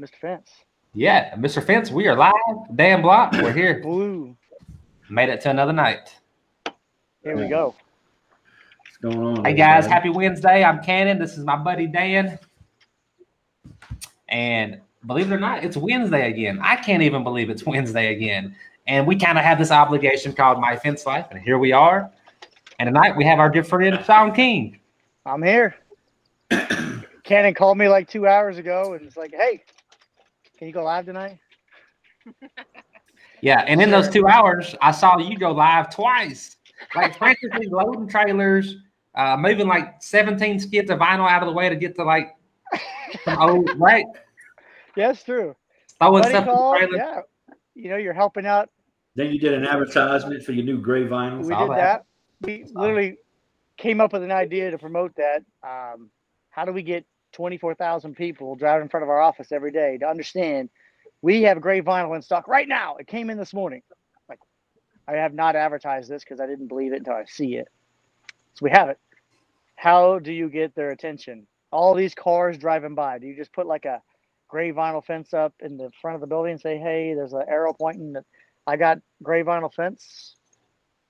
Mr. Fence. Yeah, Mr. Fence, we are live. Dan Block, we're here. Blue. Made it to another night. Here we go. What's going on? Hey guys, everybody? happy Wednesday. I'm Cannon. This is my buddy Dan. And believe it or not, it's Wednesday again. I can't even believe it's Wednesday again. And we kind of have this obligation called My Fence Life, and here we are. And tonight we have our dear friend Sean King. I'm here. Cannon called me like two hours ago and it's like, hey, can you go live tonight? Yeah, and in those two hours, I saw you go live twice, like frantically loading trailers, uh, moving like 17 skids of vinyl out of the way to get to like some old right, Yeah, it's true. throwing Buddy stuff in the trailer. yeah. You know, you're helping out. Then you did an advertisement for your new gray vinyl. We Saw did that. that. We literally came up with an idea to promote that. Um, how do we get 24,000 people driving in front of our office every day to understand we have gray vinyl in stock right now? It came in this morning. Like, I have not advertised this because I didn't believe it until I see it. So we have it. How do you get their attention? All these cars driving by. Do you just put like a gray vinyl fence up in the front of the building and say, "Hey, there's an arrow pointing that I got gray vinyl fence"?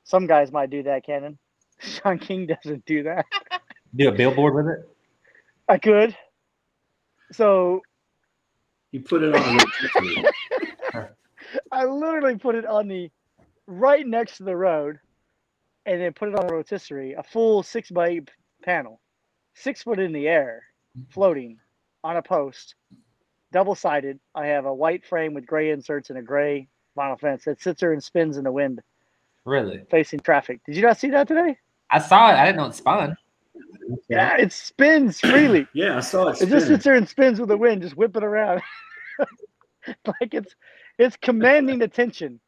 Some guys might do that, Cannon. Sean King doesn't do that. Do a billboard with it. I could. So You put it on the. I literally put it on the right next to the road and then put it on a rotisserie, a full six by eight panel, six foot in the air, floating on a post, double sided. I have a white frame with gray inserts and a gray vinyl fence that sits there and spins in the wind Really? facing traffic. Did you not see that today? I saw it. I didn't know it spun. Yeah, it spins freely. Yeah, I saw it. It just sits there and spins with the wind, just whipping around. like it's it's commanding attention.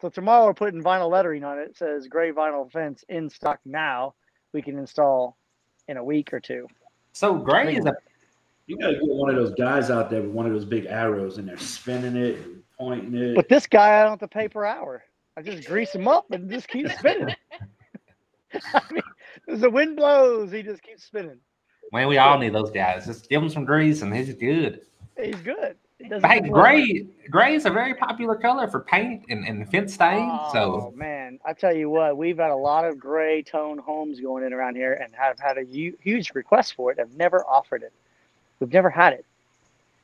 So tomorrow we're putting vinyl lettering on it. It says gray vinyl fence in stock now. We can install in a week or two. So gray is a You gotta get one of those guys out there with one of those big arrows and they're spinning it and pointing it. But this guy I don't have to pay per hour. I just grease him up and just keep spinning. I mean, as the wind blows, he just keeps spinning. man. We all need those guys. Just give him some grease, and he's good. He's good. He hey, gray gray is a very popular color for paint and, and fence stain. Oh So man, I tell you what, we've had a lot of gray tone homes going in around here, and have had a huge request for it. I've never offered it. We've never had it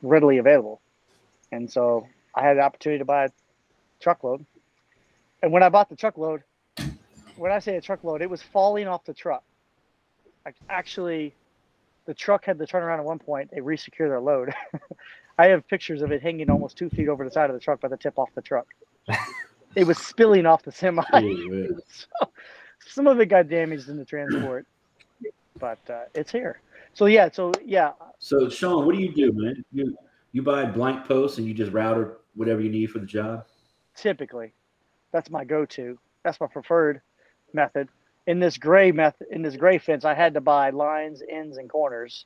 readily available, and so I had the opportunity to buy a truckload. And when I bought the truckload, when I say a truckload, it was falling off the truck. Like actually, the truck had to turn around at one point. They resecure their load. I have pictures of it hanging almost two feet over the side of the truck by the tip off the truck. it was spilling off the semi. Yeah, so, some of it got damaged in the transport, but uh, it's here. So yeah, so yeah, So Sean, what do you do, man? You you buy blank posts and you just router whatever you need for the job. typically, that's my go-to. That's my preferred method. In this gray method, in this gray fence, I had to buy lines, ends, and corners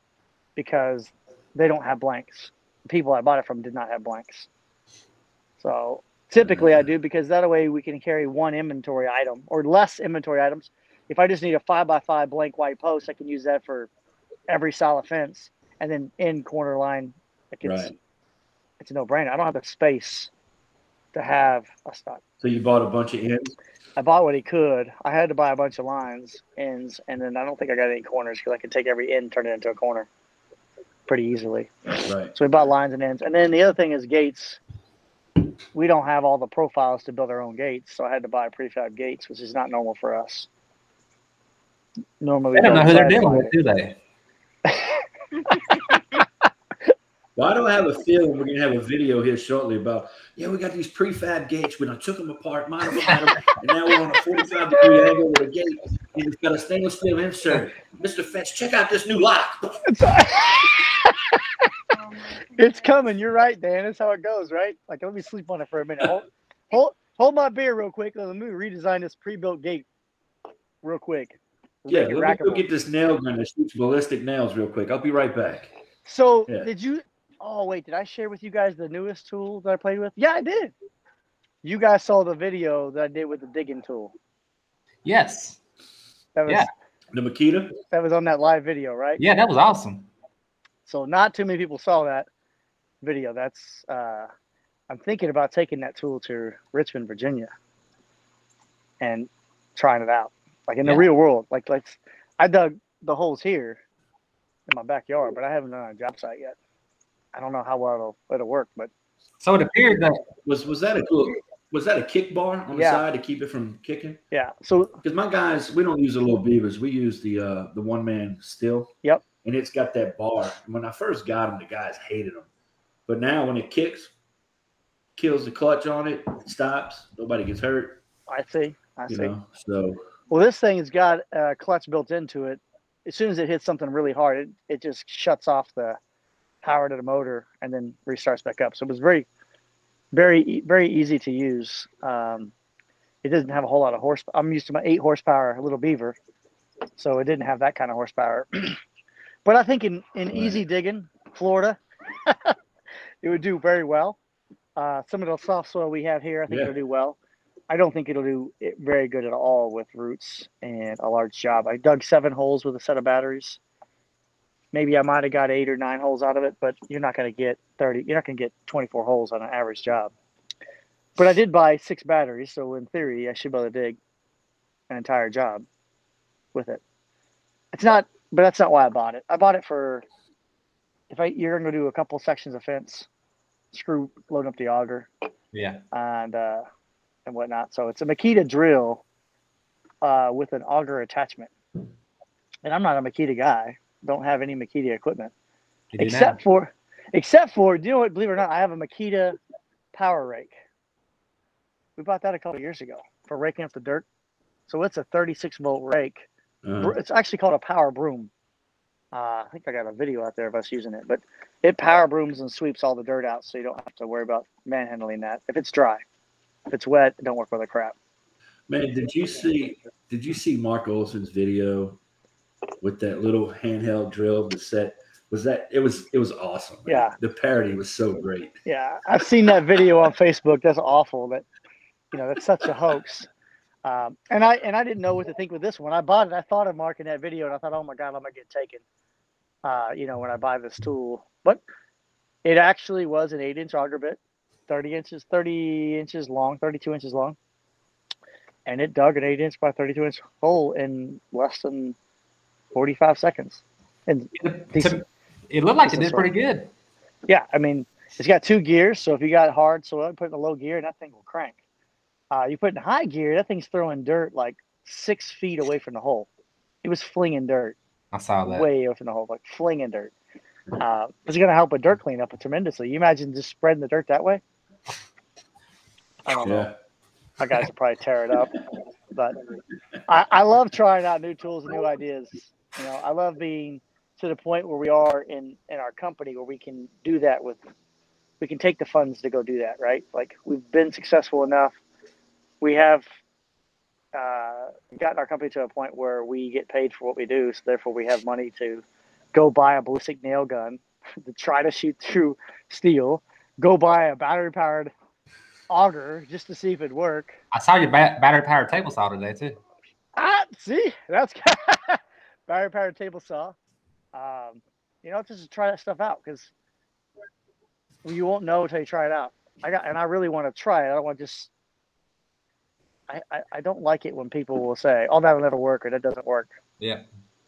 because they don't have blanks. The people I bought it from did not have blanks. So typically, I do mm-hmm. because that way we can carry one inventory item or less inventory items. If I just need a five by five blank white post, I can use that for every solid fence, and then in corner line, like it's Right. it's a no brainer. I don't have the space to have a stock. So you bought a bunch of ends. I bought what he could. I had to buy a bunch of lines, ends, and then I don't think I got any corners because I could take every end, and turn it into a corner pretty easily. Right. So we bought lines and ends. And then the other thing is gates. We don't have all the profiles to build our own gates, so I had to buy prefab gates, which is not normal for us. Normally, they don't know who they're build dealing with, do they? Why don't have a feeling we're gonna have a video here shortly about? Yeah, we got these prefab gates. When I took them apart, modified them, and now we're on a 45 degree angle with a gate, and it's got a stainless steel insert. Mr. Fence, check out this new lock. It's coming. You're right, Dan. That's how it goes, right? Like, let me sleep on it for a minute. Hold, hold, hold my beer real quick. Let me redesign this pre-built gate real quick. Yeah, let me go get this nail gun that shoots ballistic nails real quick. I'll be right back. So, Yeah. did you? Oh wait, did I share with you guys the newest tool that I played with? Yeah, I did. You guys saw the video that I did with the digging tool. Yes. That was Yeah. The Makita. that was on that live video, right? Yeah, that was awesome. So not too many people saw that. video. That's uh, I'm thinking about taking that tool to Richmond, Virginia, and trying it out, like in the real world. Like let's, I dug the holes here in my backyard, but I haven't done a job site yet. I don't know how well it'll, it'll work, but So it appeared that Was was that a cool? Was that a kick bar on the Yeah. side to keep it from kicking? yeah. So Because my guys, we don't use the little beavers. We use the uh the one man still. Yep. And it's got that bar. And when I first got them, the guys hated them. But now when it kicks, kills the clutch on it, stops, nobody gets hurt. I see, I see. know. So Well, this thing has got a clutch built into it. As soon as it hits something really hard, it, it just shuts off the power to the motor and then restarts back up. So it was very, very, very easy to use. Um, it doesn't have a whole lot of horsepower. I'm used to my eight horsepower little beaver, so it didn't have that kind of horsepower. but I think in, in Right. easy digging, Florida, it would do very well. Uh, some of the soft soil we have here, I think Yeah. it'll do well. I don't think it'll do it very good at all with roots and a large job. I dug seven holes with a set of batteries. Maybe I might have got eight or nine holes out of it, but you're not going to get 30, you're not going to get 24 holes on an average job. But I did buy six batteries, so in theory, I should be able to dig an entire job with it. It's not, but that's not why I bought it. I bought it for if I you're going to do a couple sections of fence, screw load up the auger, yeah. and uh, and whatnot. So it's a Makita drill uh, with an auger attachment. And I'm not a Makita guy. Don't have any Makita equipment except for except for do you know what? Believe it or not, I have a Makita power rake. We bought that a couple years ago for raking up the dirt. So it's a 36 volt rake. uh, Br- It's actually called a power broom. Uh, I think I got a video out there of us using it, but it power brooms and sweeps all the dirt out, so you don't have to worry about manhandling that. If it's dry, if it's wet, it don't work with the crap. man, did you see did you see Mark Olson's video with that little handheld drill the set? Was that it was it was awesome. man. Yeah. The parody was so great. Yeah, I've seen that video on Facebook. That's awful. That you know, that's such a hoax. Um, and I and I didn't know what to think with this one. I bought it. I thought of marking that video, and I thought, oh my god, I'm gonna get taken. Uh, you know, when I buy this tool, but it actually was an eight-inch auger bit, 30 inches, 30 inches long, 32 inches long, and it dug an eight-inch by 32-inch hole in less than 45 seconds. And It, Decent- it looked like it did pretty good. Yeah, I mean, it's got two gears, so if you got hard soil, put it in a low gear, and that thing will crank. Uh, you put in high gear, that thing's throwing dirt like six feet away from the hole. It was flinging dirt I saw that. way away from the hole, like flinging dirt. Uh, it's going to help with dirt cleanup tremendously. You imagine just spreading the dirt that way? I don't know. My guys will probably tear it up. But I, I love trying out new tools and new ideas. You know, I love being to the point where we are in in our company where we can do that with we can take the funds to go do that, right? Like we've been successful enough. We have uh, gotten our company to a point where we get paid for what we do, so therefore we have money to go buy a ballistic nail gun to try to shoot through steel, go buy a battery powered auger just to see if it'd work. I saw your ba- battery powered table saw today too. Ah, see, that's battery powered table saw. Um, you know, just to try that stuff out because you won't know until you try it out. I got, and I really want to try it. I don't want to just. I, I, I don't like it when people will say, "Oh, that'll never work," or "That doesn't work," Yeah.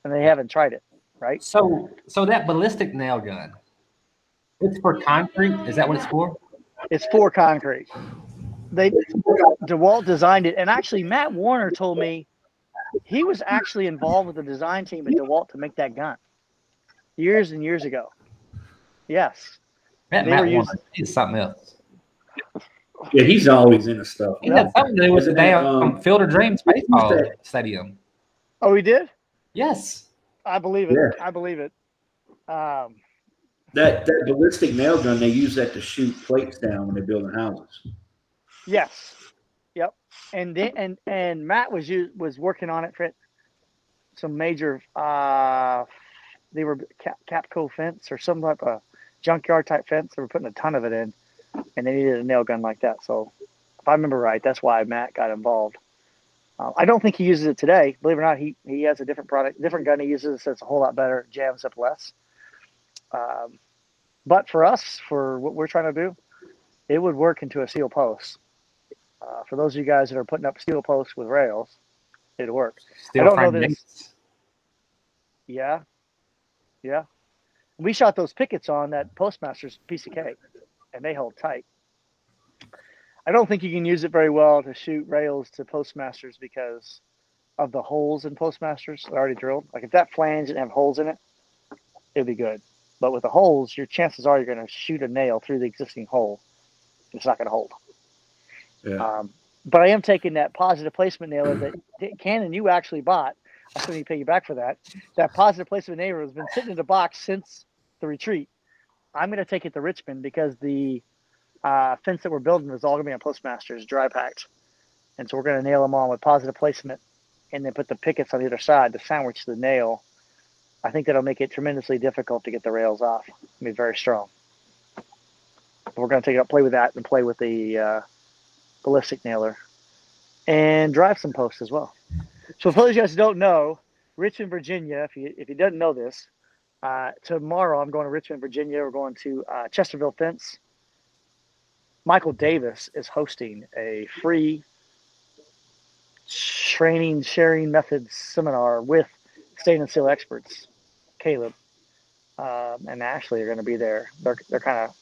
and they haven't tried it, right? So so that ballistic nail gun, it's for concrete. Is that what it's for? It's for concrete. They DeWalt designed it, and actually Matt Warner told me he was actually involved with the design team at DeWalt to make that gun years and years ago. Yes, That They Matt were using- he's something else. Yeah, he's always into stuff. He had something to do with the Isn't that, damn um, Field of Dreams baseball stadium. Oh, he did. Yes. I believe it. Yeah. I believe it. Um, That that ballistic nail gun, they use that to shoot plates down when they're building houses. yes. And then, and and Matt was u- was working on it for some major. Uh, they were cap, Capco fence or some type of junkyard type fence. They were putting a ton of it in, and they needed a nail gun like that. So, if I remember right, that's why Matt got involved. Uh, I don't think he uses it today. Believe it or not, he he has a different product, different gun he uses that's a whole lot better, jams up less. Um, but for us, for what we're trying to do, it would work into a seal post. Uh, for those of you guys that are putting up steel posts with rails, it'd work. Still don't know frame that it's- gates. Yeah. Yeah. We shot those pickets on that Postmaster's piece of cake and they hold tight. I don't think you can use it very well to shoot rails to Postmasters because of the holes in Postmasters. They're already drilled. Like if that flange didn't have holes in it, it'd be good. But with the holes, your chances are you're going to shoot a nail through the existing hole. It's not going to hold. Yeah. Um, but I am taking that positive placement nailer that Cannon you actually bought. I still need to pay you back for that. That positive placement nailer has been sitting in the box since the retreat. I'm going to take it to Richmond because the uh, fence that we're building is all going to be on Postmasters dry packed, and so we're going to nail them on with positive placement, and then put the pickets on the other side to sandwich the nail. I think that'll make it tremendously difficult to get the rails off. It'll be very strong. But We're going to take it up, play with that, and play with the uh, ballistic nailer, and drive some posts as well. So for those of you guys who don't know, Richmond, Virginia, if you if you didn't know this, uh, tomorrow I'm going to Richmond, Virginia. We're going to uh, Chesterfield Fence. Michael Davis is hosting a free training sharing methods seminar with stain and seal experts. Caleb um, and Ashley are going to be there. They're they're kind of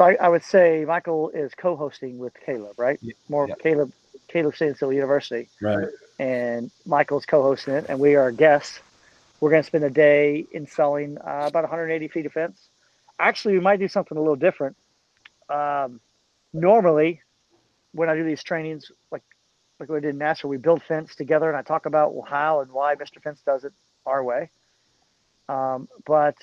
so I, I would say Michael is co-hosting with Caleb, right? Yeah, More yeah. Caleb Caleb Steel University Right. and Michael's co-hosting it, and we are guests. We're going to spend a day installing uh, about 180 feet of fence. Actually, we might do something a little different. Um, normally, when I do these trainings, like like we did in Nashville, we build fence together, and I talk about how and why Mr. Fence does it our way. Um, but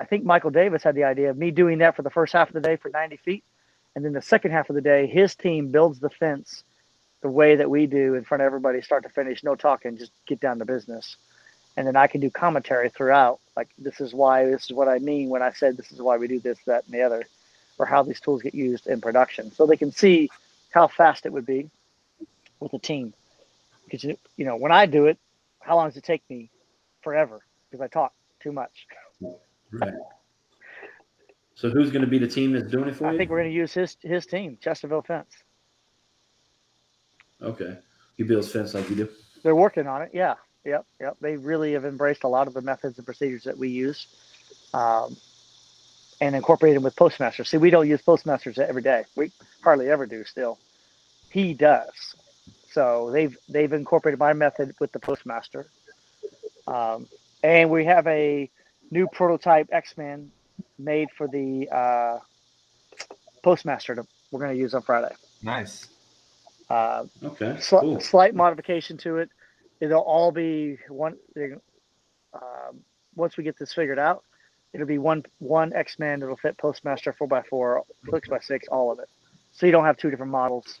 I think Michael Davis had the idea of me doing that for the first half of the day for 90 feet, and then the second half of the day, his team builds the fence the way that we do in front of everybody, start to finish, no talking, just get down to business. And then I can do commentary throughout, like this is why, this is what I mean when I said this is why we do this, that, and the other, or how these tools get used in production, so they can see how fast it would be with a team. Because you, know, when I do it, how long does it take me? Forever, because I talk too much. Right. So who's going to be the team that's doing it for I you? I think we're going to use his his team, Chesterfield Fence. okay. He builds fence like you do. They're working on it. Yeah. Yep. Yep. They really have embraced a lot of the methods and procedures that we use um, and incorporated with Postmasters. See, we don't use Postmasters every day. We hardly ever do still. He does. So they've they've incorporated my method with the Postmaster. Um, and we have a new prototype X-Men made for the uh, Postmaster to, we're going to use on Friday. Nice. Uh, Okay. sli- Cool. slight modification to it. It'll all be one. they're- Um, once we get this figured out, it'll be one one X Men that'll fit Postmaster four x four, six x six, all of it. So you don't have two different models.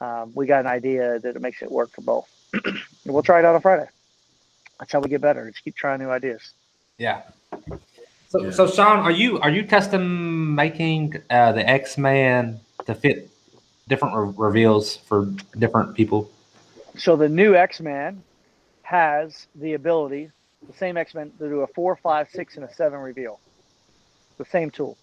Um, we got an idea that it makes it work for both. we'll try it out on Friday. That's how we get better. Just keep trying new ideas. Yeah. So, Yeah. so Sean, are you are you custom making uh, the X Man to fit different re- reveals for different people? So the new X Man has the ability, the same X Men, to do a four, five, six, and a seven reveal. The same tool.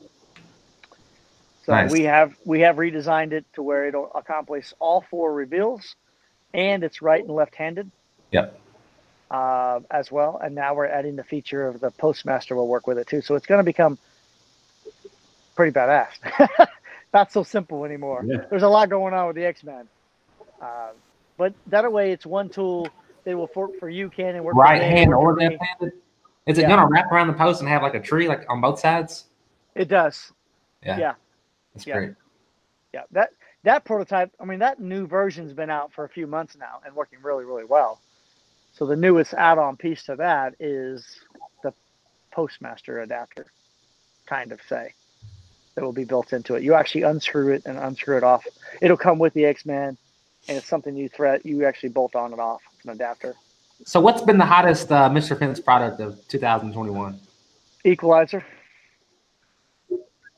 So Nice. we have we have redesigned it to where it'll accomplish all four reveals, and it's right and left handed. Yep. Uh, as well, and now we're adding the feature of the postmaster will work with it too. So it's going to become pretty badass. Not so simple anymore Yeah. there's a lot going on with the X-Men. Uh, but that way, it's one tool that will work for you, Ken, and work Right hand or for left handed? Is it Yeah. gonna wrap around the post and have like a tree like on both sides? It does. Yeah. Yeah. That's Yeah. great. Yeah, that that prototype. I mean, that new version's been out for a few months now and working really, really well. So the newest add-on piece to that is the Postmaster adapter, kind of say, that will be built into it. You actually unscrew it and unscrew it off. It'll come with the X-Man, and it's something you thread. You actually bolt on and off. It's an adapter. So, what's been the hottest uh, Mr. Fence product of 2021? Equalizer.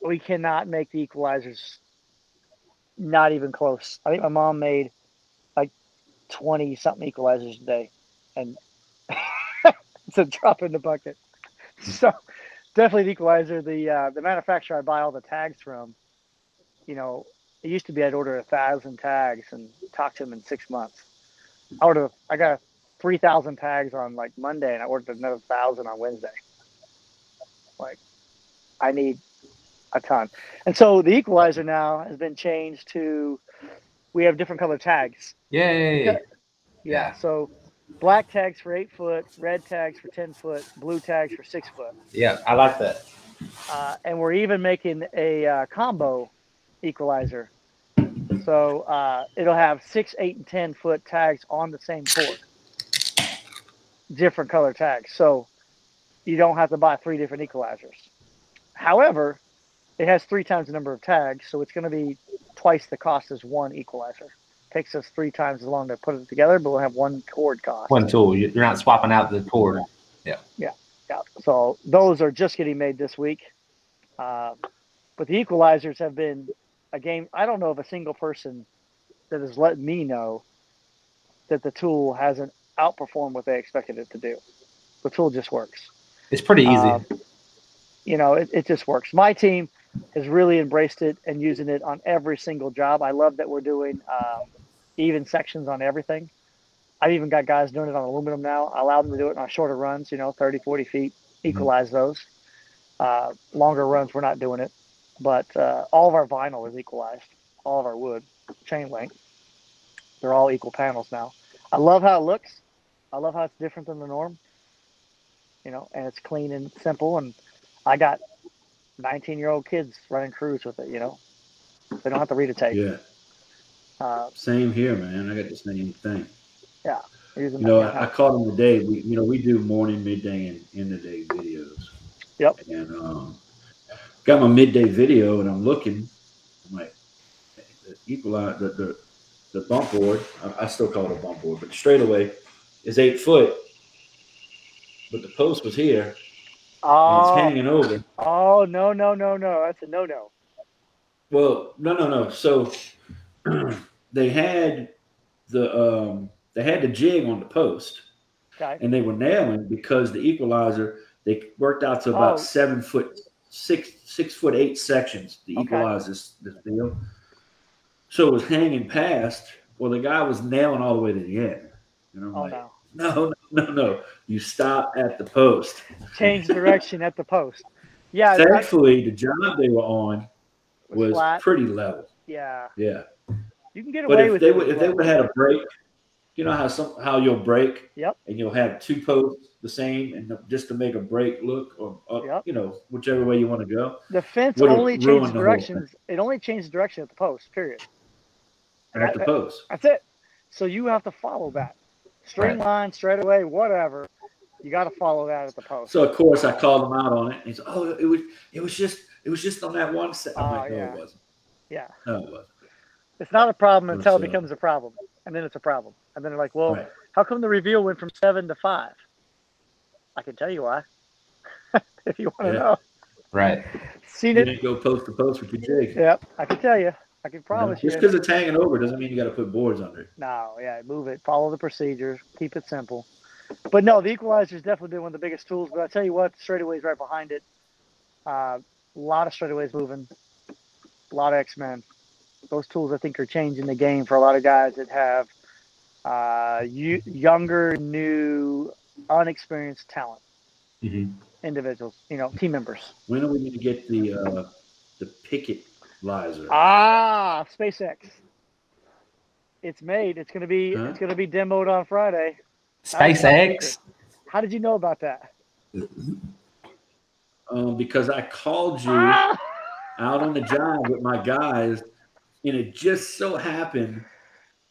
We cannot make the equalizers. Not even close. I think my mom made like twenty something equalizers a day, and it's a drop in the bucket. So definitely the equalizer. The uh, the manufacturer I buy all the tags from, you know, it used to be I'd order a thousand tags and talk to them in six months. I ordered, I got three thousand tags on like Monday, and I ordered another thousand on Wednesday. Like, I need a ton, and so the equalizer now has been changed to we have different color tags. Yay. Yeah. Yeah. So black tags for eight foot, red tags for ten foot, blue tags for six foot. Yeah, I like that. uh, and we're even making a uh, combo equalizer. So uh, it'll have six, eight, and ten foot tags on the same cord, different color tags. So you don't have to buy three different equalizers. However, it has three times the number of tags, so it's going to be twice the cost as one equalizer. Takes us three times as long to put it together, but we'll have one cord cost. One tool. You- You're not swapping out the cord. Yeah. Yeah. Yeah. So those are just getting made this week. Uh, but the equalizers have been a game. I don't know of a single person that has let me know that the tool hasn't outperformed what they expected it to do. The tool just works. It's pretty easy. Um, you know, it, it just works. My team has really embraced it and using it on every single job. I love that we're doing um, even sections on everything. I've even got guys doing it on aluminum now. I allow them to do it on shorter runs, you know, 30, 40 feet, equalize those. Uh, longer runs, we're not doing it. But uh, all of our vinyl is equalized, all of our wood, chain link. They're all equal panels now. I love how it looks. I love how it's different than the norm. You know, and it's clean and simple. And I got 19 year old kids running crews with it, you know. They don't have to read a tape. Yeah, Uh, same here, man. I got the same thing. they're You know, I, I caught them today. We, you know, we do morning, midday, and end of day videos. Yep. And um, got my midday video, and I'm looking. I'm like, the equalize the the, the bump board. I, I still call it a bump board, but the straightaway is eight foot. But the post was here, and it's oh, hanging over. oh, no, no, no, no. That's a no no. Well, no, no, no. So they had the um, they had the jig on the post, Okay. and they were nailing because the equalizer they worked out to about Oh. seven foot six six foot eight sections to Okay. equalize this this deal. So it was hanging past. Well, the guy was nailing all the way to the end. And I'm Oh, like, no. no, no, no. You stop at the post. Change direction at the post. Yeah. Thankfully, the job they were on was was pretty level. Yeah. Yeah. You can get But away if with they it. would, if they would have had a break, you know how some how you'll break, Yep. and you'll have two posts the same, and just to make a break look, or, or Yep. you know whichever way you want to go. The fence only changes directions. It only changes direction at the post, period. At the That- post, That's it. So you have to follow that. Straight Right. line, straight away, whatever. You got to follow that at the post. so of course I called him out on it. He's, oh, it was it was just it was just on that one set. I'm Oh, like, ah, no, yeah. it wasn't. Yeah. No, it wasn't. It's not a problem It until it was, uh, becomes a problem. And then it's a problem. And then they're like, well, Right. how come the reveal went from seven to five? I can tell you why. if you want to Yeah. know. Right. Seen You it. didn't go post to post with your jig. Yep. I can tell you. I can You know, promise you. Just because it's hanging over doesn't mean you got to put boards under it. No, yeah, move it. Follow the procedures. Keep it simple. But no, the equalizer's definitely been one of the biggest tools. But I tell you what, straightaways right behind it. Uh, a lot of straightaways moving. A lot of X Men. Those tools I think are changing the game for a lot of guys that have uh, you, younger, new, unexperienced talent hmm individuals. You know, team members. When are we going to get the uh, the picket lizer? Ah, SpaceX. It's made. It's gonna be. Huh? It's gonna be demoed on Friday. SpaceX. How did you know about that? Um, because I called you. Ah! out on the job with my guys, and it just so happened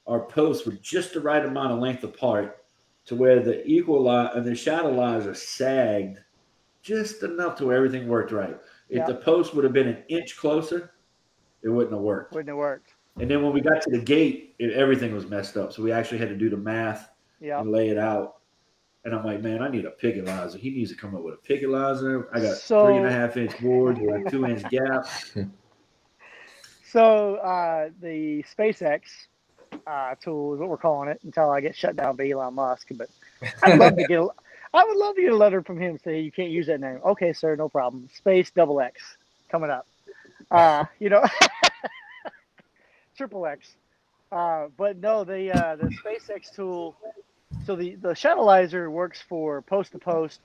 our posts were just the right amount of length apart to where the equalizer and uh, the shadowlizer sagged just enough to where everything worked right. If Yeah. the post would have been an inch closer, it wouldn't have worked. Wouldn't have worked. And then when we got to the gate, it, everything was messed up. So we actually had to do the math Yeah. and lay it out. And I'm like, man, I need a picket lizer. He needs to come up with a picket lizer. I got So- three and a half inch boards with two inch gap. So uh, the SpaceX uh, tool is what we're calling it until I get shut down by Elon Musk. But I'd love to get. A, I would love to get a letter from him saying you can't use that name. Okay, sir, no problem. Space double X coming up. Uh, you know, triple X. Uh, but no, the uh, the SpaceX tool. So the the shadowlizer works for post to post,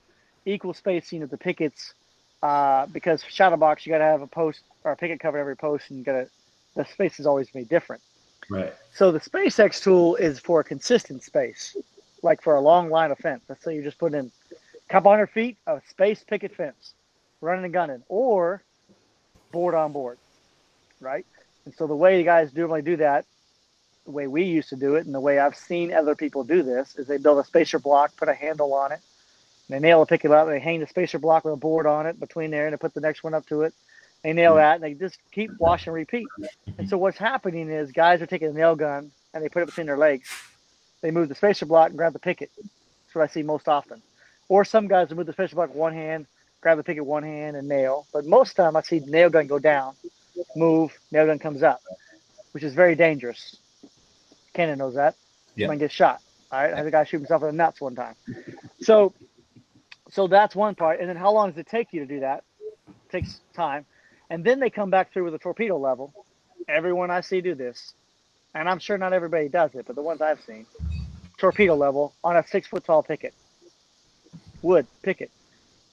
equal spacing of the pickets. Uh, because shadowbox, you got to have a post or a picket cover every post, and you got to the space is always be different. Right. So the SpaceX tool is for a consistent space, like for a long line of fence. Let's say you're just putting in a couple hundred feet of space picket fence, running and gunning, or board on board, right? And so the way you guys normally do that, the way we used to do it, and the way I've seen other people do this, is they build a spacer block, put a handle on it, and they nail a picket up, they hang the spacer block with a board on it between there, and they put the next one up to it. They nail that, and they just keep wash and repeat. And so what's happening is guys are taking a nail gun and they put it between their legs. They move the spacer block and grab the picket. That's what I see most often. Or some guys will move the spacer block one hand, grab the picket one hand and nail. But most of the time I see the nail gun go down, move, nail gun comes up, which is very dangerous. Cannon knows that. Yeah. Might get shot. All right. I had a guy shoot himself in the nuts one time. So so that's one part. And then how long does it take you to do that? takes time. And then they come back through with a torpedo level. Everyone I see do this. And I'm sure not everybody does it, but the ones I've seen. Torpedo level on a six foot tall picket. Wood picket.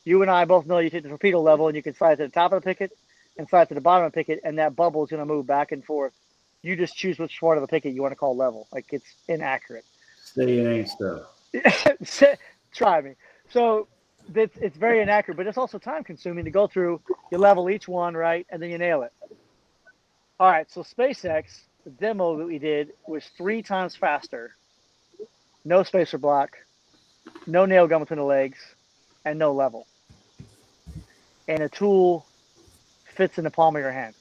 You and I both know you take the torpedo level and you can slide to the top of the picket and slide to the bottom of the picket, and that bubble is going to move back and forth. You just choose which part of the picket you want to call level. Like it's inaccurate. Say it ain't so. Try me. So it's, it's very inaccurate, but it's also time consuming to go through. You level each one, right? And then you nail it. All right. So SpaceX, the demo that we did was three times faster. No spacer block, no nail gun between the legs, and no level. And a tool fits in the palm of your hand.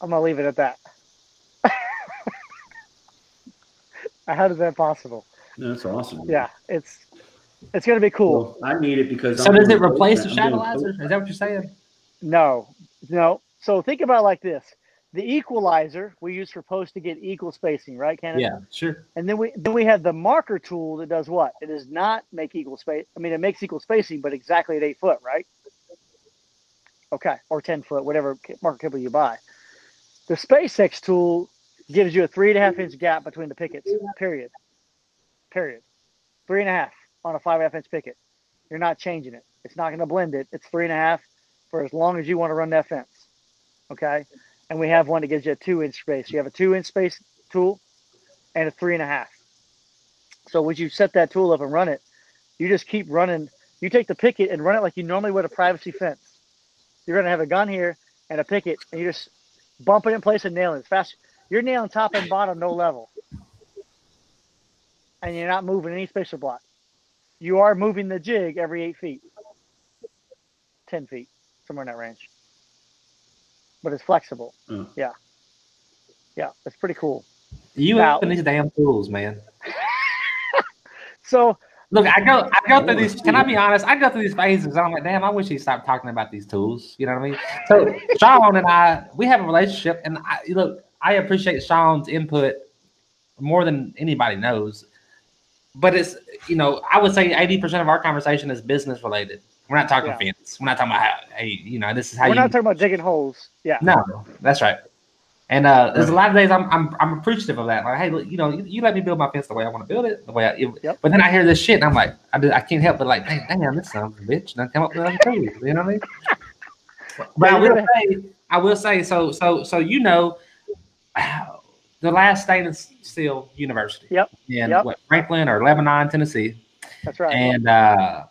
I'm gonna leave it at that. How is that possible? That's awesome. Yeah, it's it's gonna be cool. Well, I need it because. So I'm does it replace the I'm? Is that what you're saying? No, no. So think about it like this: the equalizer we use for post to get equal spacing, right, Cannon? Yeah, sure. And then we then we have the marker tool that does what? It does not make equal space. I mean, it makes equal spacing, but exactly at eight foot, right? Okay, or ten foot, whatever ca- marker cable you buy. The SpaceX tool gives you a three and a half inch gap between the pickets. Period. Period. Three and a half on a five and a half inch picket. You're not changing it. It's not going to blend it. It's three and a half for as long as you want to run that fence. Okay. And we have one that gives you a two inch space. You have a two inch space tool and a three and a half. So when you set that tool up and run it, you just keep running. You take the picket and run it like you normally would a privacy fence. You're going to have a gun here and a picket, and you just bump it in place and nail it as fast. You're nailing top and bottom, no level, and you're not moving any spacer block. You are moving the jig every eight feet, ten feet, somewhere in that range. But it's flexible. Oh. Yeah, yeah, it's pretty cool. You Now- and these damn tools, man. So Look, I go, I go through these. Can I be honest? I go through these phases. And I'm like, damn, I wish he stopped talking about these tools. You know what I mean? So Sean and I, we have a relationship, and I look, I appreciate Sean's input more than anybody knows. But it's, you know, I would say 80% of our conversation is business related. We're not talking Yeah. fence. We're not talking about how, hey, you know, this is how we're you. not talking about digging holes. Yeah. No, that's right. And uh, there's a lot of days I'm, I'm I'm appreciative of that. Like, hey, look, you know, you, you let me build my fence the way I want to build it, the way I. It, Yep. But then I hear this shit, and I'm like, I, just- I can't help but like, hey, damn, this son of a bitch, done come up with another tool. You know what I mean? But I will say, I will say, so so so you know, the last stainless steel university. Yep. In Yep. what Franklin or Lebanon, Tennessee, That's right. and uh,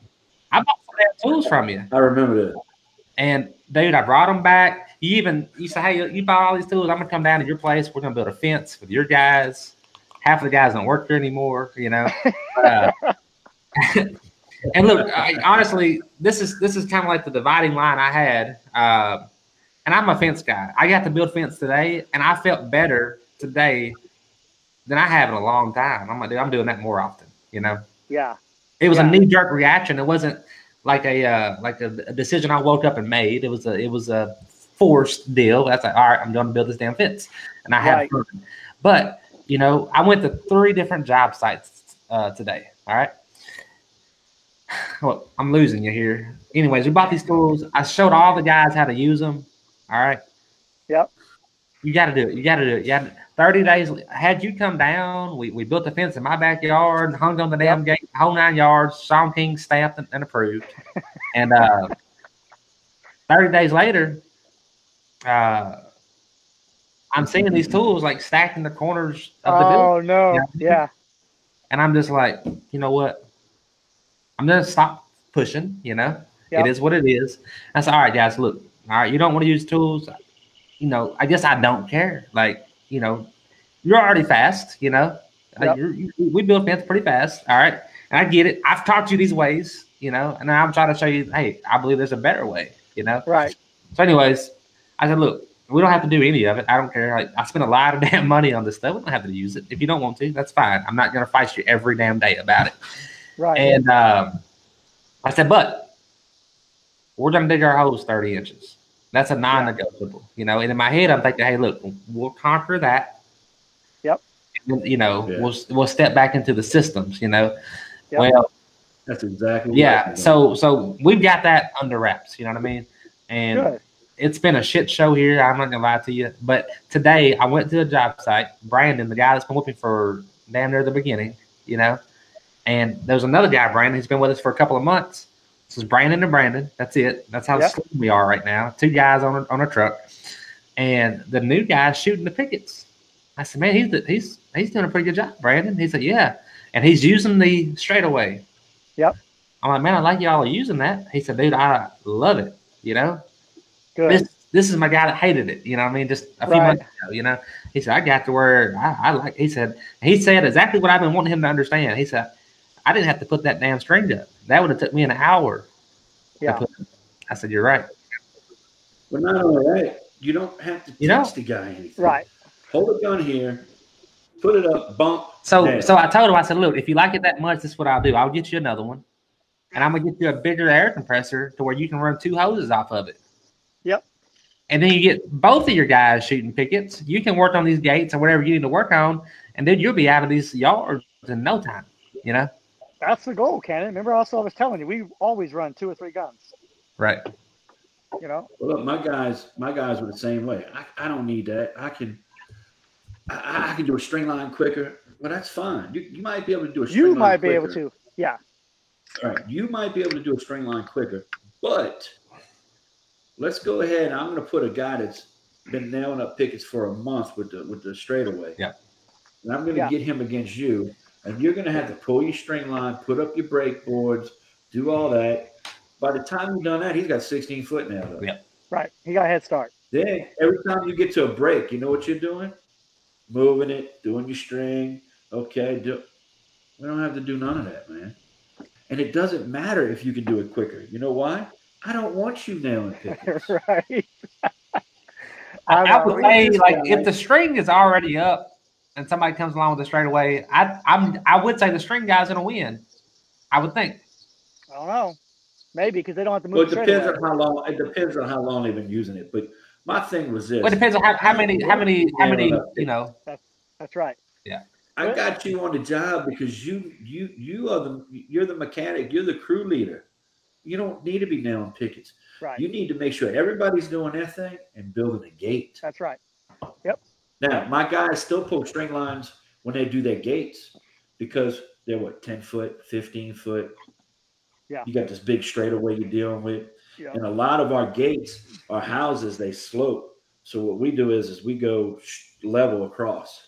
I bought some tools from you. I remember that. And dude, I brought them back. You even you said, hey, you bought all these tools. I'm gonna come down to your place. We're gonna build a fence with your guys. Half of the guys don't work here anymore, you know. Uh, and look, I, honestly, this is this is kind of like the dividing line I had. Uh, and I'm a fence guy. I got to build fence today, and I felt better today than I have in a long time. I'm like, dude, I'm doing that more often, you know yeah. it was Yeah. a knee jerk reaction. It wasn't like a uh, like a, a decision I woke up and made. It was a it was a forced deal. That's like, all right, I'm going to build this damn fence, and I had Right. fun. But you know, I went to three different job sites uh, today. All right. Well, I'm losing you here. Anyways, we bought these tools. I showed all the guys how to use them. All right. Yep. You got to do it. You got to do it. You got 30 days. Had you come down, we, we built a fence in my backyard, hung on the damn gate, whole nine yards. Sean King stamped and, and approved. and uh, 30 days later, uh, I'm seeing these tools like stacked in the corners of the building. Oh no. Yeah. Yeah. And I'm just like, you know what? I'm gonna stop pushing, you know. Yep. It is what it is. I said, all right, guys, look, all right, you don't want to use tools. You know, I guess I don't care. Like, you know, you're already fast, you know. Like, Yep. you're, you, we build fence pretty fast. All right. And I get it. I've taught you these ways, you know, and I'm trying to show you, hey, I believe there's a better way, you know. Right. So, anyways, I said, look, we don't have to do any of it. I don't care. Like, I spent a lot of damn money on this stuff. We don't have to use it. If you don't want to, that's fine. I'm not going to fight you every damn day about it. Right. And um, I said, but we're going to dig our holes 30 inches. That's a non negotiable, you know. And in my head, I'm thinking, hey, look, we'll conquer that. Yep. And, you know, Yeah. we'll we'll step back into the systems, you know. Yep. Well, That's exactly. yeah. I'm. So so we've got that under wraps. You know what I mean? And Good. it's been a shit show here. I'm not gonna lie to you. But today I went to a job site. Brandon, the guy that's been with me for damn near the beginning, you know. And there's another guy, Brandon. He's been with us for a couple of months. This is Brandon and Brandon. That's it. That's how Yep. slim we are right now. Two guys on a, on a truck, and the new guy shooting the pickets. I said, man, he's he's he's doing a pretty good job, Brandon. He said, yeah, and he's using the straightaway. Yep. I'm like, man, I like y'all using that. He said, dude, I love it. You know, Good. this this is my guy that hated it. You know what I mean? Just a few Right. months ago, you know. He said, I got to where I, I like he said he said exactly what I've been wanting him to understand. He said, I didn't have to put that damn string up. That would have took me an hour. Yeah. put- I said, You're right. But not only that, you don't have to teach You know? the guy anything. Right. Hold a gun here, put it up, bump. So down. so I told him, I said, Look, if you like it that much, this is what I'll do. I'll get you another one. And I'm gonna get you a bigger air compressor to where you can run two hoses off of it. Yep. And then you get both of your guys shooting pickets. You can work on these gates or whatever you need to work on, and then you'll be out of these yards in no time. You know? That's the goal, Cannon. Remember also I was telling you, we always run two or three guns. Right. You know? Well, look, my guys, my guys were the same way. I, I don't need that. I can, I, I can do a string line quicker, Well, that's fine. You, you might be able to do a string You line might be able to. Yeah. All right, you might be able to do a string line quicker, but let's go ahead. I'm going to put a guy that's been nailing up pickets for a month with the with the straightaway. Yeah. And I'm going to Yeah. get him against you, and you're going to have to pull your string line, put up your brake boards, do all that. By the time you've done that, he's got 16 foot nailed up. Yeah. Right. He got a head start. Then every time you get to a break, you know what you're doing? Moving it, doing your string. Okay, do, we don't have to do none of that, man. And it doesn't matter if you can do it quicker. You know why? I don't want you nailing pickets. right. I, know. would say like if the string is already up and somebody comes along with it straight away, I I'm I would say the string guy's gonna win. I would think. I don't know. Maybe because they don't have to Well, move it depends away. on how long. It depends on how long they've been using it. But my thing was this: Well, it depends on how, how many how many how many you know. That's that's right. Yeah. I got you on the job because you you you are the you're the mechanic. You're the crew leader. You don't need to be nailing pickets. Right. You need to make sure everybody's doing their thing and building a gate. That's right. Now, my guys still pull string lines when they do their gates because they're what, 10 foot, 15 foot. Yeah. You got this big straightaway you're dealing with. Yeah. And a lot of our gates, our houses, they slope. So what we do is, is we go level across.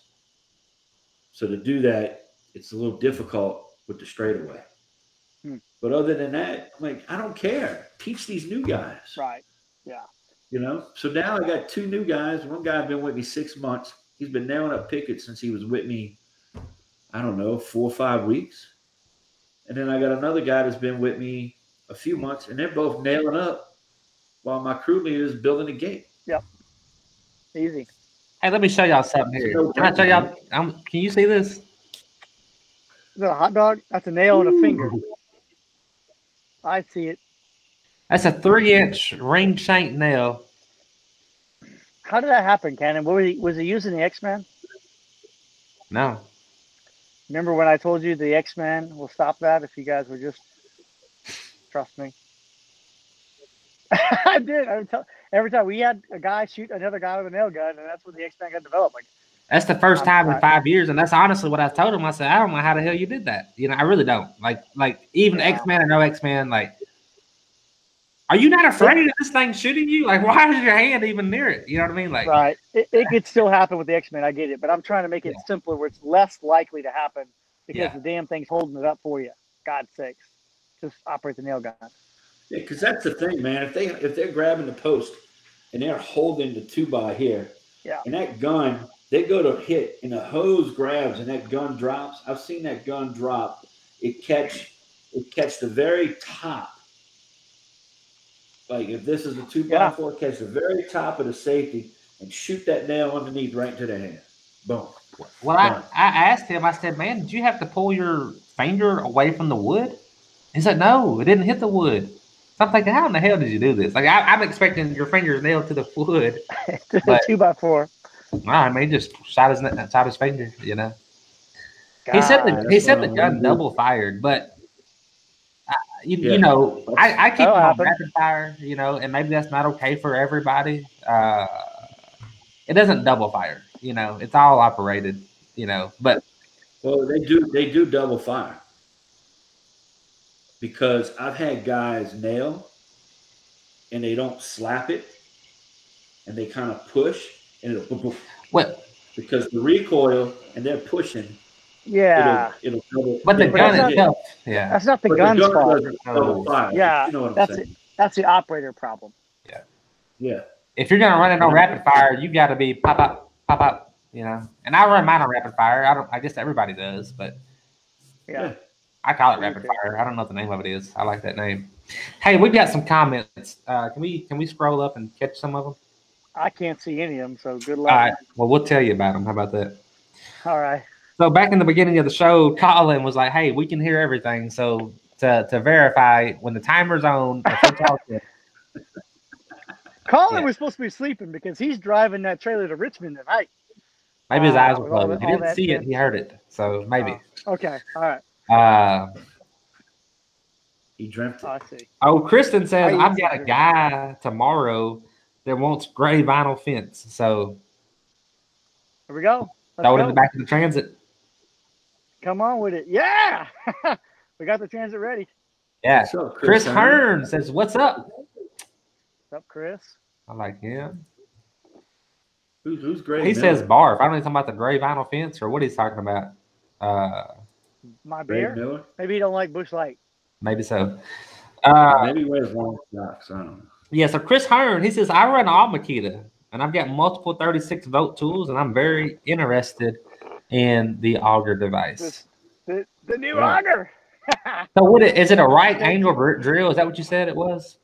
So to do that, it's a little difficult with the straightaway. Hmm. But other than that, like I don't care. Teach these new guys. Right. You know, so now I got two new guys. One guy has been with me six months. He's been nailing up pickets since he was with me. I don't know, four or five weeks. And then I got another guy that's been with me a few months, and they're both nailing up while my crew leader is building a gate. Yeah. Easy. Hey, let me show y'all something here. Can I show y'all? Um, can you see this? Is that a hot dog? That's a nail and a finger. I see it. That's a three inch ring shank nail. How did that happen, Cannon? What was he was he using the X Men? No, Remember when I told you the X Men will stop that if you guys would just trust me? I did. I would tell, every time we had a guy shoot another guy with a nail gun, and that's when the X Men got developed. Like, That's the first time in five years, and that's honestly what I told him. I said, I don't know how the hell you did that. You know, I really don't. Like, like even Yeah. X Men or no X Men, like, are you not afraid of this thing shooting you? Like, why is your hand even near it? You know what I mean? Like, right? It, it could still happen with the X Men. I get it, but I'm trying to make it Yeah. simpler where it's less likely to happen because Yeah. the damn thing's holding it up for you. God's sakes, just operate the nail gun. Yeah, because that's the thing, man. If they if they're grabbing the post and they're holding the two by here, Yeah. and that gun, they go to hit and the hose grabs and that gun drops. I've seen that gun drop. It catch it catch the very top. Like if this is a two by Yeah. four, catch the very top of the safety and shoot that nail underneath right into the hand. Boom. well, I, I asked him, I said, man, did you have to pull your finger away from the wood? He said, no, it didn't hit the wood. So I'm thinking, how in the hell did you do this? Like, I, I'm expecting your fingers nailed to the wood. But- Two by four. No, I mean, he just shot his, shot his finger, you know? He said the he said the gun double fired, but you, Yeah. you know I, I keep That'll on happen. rapid fire, you know, and maybe that's not okay for everybody. Uh, it doesn't double fire, you know. It's all operated, you know. But Well, they do they do double fire because I've had guys nail and they don't slap it and they kind of push and it'll boom, boom, what? because the recoil and they're pushing Yeah, it'll, it'll double. But the it'll gun not- itself, yeah, that's not the but gun's gun fault. doesn't. Yeah, you know that's saying. That's the operator problem. Yeah, Yeah. if you're gonna run it on rapid fire, you got to be pop up, pop up, you know. And I run mine on rapid fire. I don't. I guess everybody does, but Yeah. Yeah. I call it rapid fire. I don't know what the name of it is. I like that name. Hey, we got some comments. Uh, can we can we scroll up and catch some of them? I can't see any of them, so good luck. right. Well, we'll tell you about them. How about that? All right. So back in the beginning of the show, Colin was like, "Hey, we can hear everything." So to to verify, when the timer's on, talking, Colin Yeah. was supposed to be sleeping because he's driving that trailer to Richmond tonight. maybe his Uh, eyes were with all closed. He didn't that see it. He heard it. So maybe. Okay. All right. Uh, he dreamt it. Oh, I see. oh, Kristen says, I "I've got a see. guy tomorrow that wants gray vinyl fence." So Here we go. Let's throw it go. in the back of the transit. Come on with it. Yeah. we got the transit ready. Yeah. What's up, Chris Hearn? Hearn says, "What's up?" What's up, Chris? I like him. Who's, who's great? He now? says barf. I don't know if talking about the gray vinyl fence or what he's talking about. Uh, My Greg beer? Miller. Maybe you don't like Busch Light. maybe so. Uh, Maybe he wears long socks. I don't know. yeah, so Chris Hearn, he says, I run all Makita and I've got multiple 36 volt tools and I'm very interested in the auger device. This, the, the new Yeah. auger. So what it- is it a right angle drill? Is that what you said it was?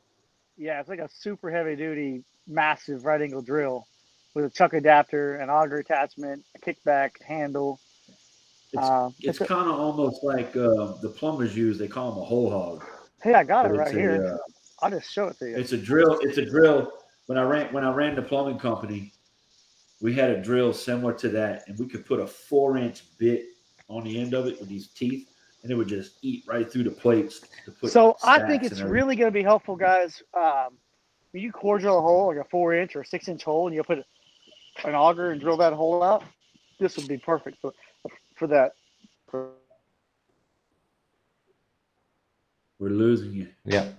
yeah, it's like a super heavy duty, massive right angle drill with a chuck adapter, an auger attachment, a kickback handle. It's, Uh, it's it's kind of almost like uh, the plumbers use. They call them a Hole-Hawg. hey, I got it right a, here. uh, I'll just show it to you. It's a drill. It's a drill. When I ran when I ran the plumbing company, we had a drill similar to that, and we could put a four inch bit on the end of it with these teeth, and it would just eat right through the plates. To put So I think it's really going to be helpful, guys. Um, when you core drill a hole, like a four inch or six inch hole, and you put an auger and drill that hole out, this would be perfect for for that. We're losing you. Yep.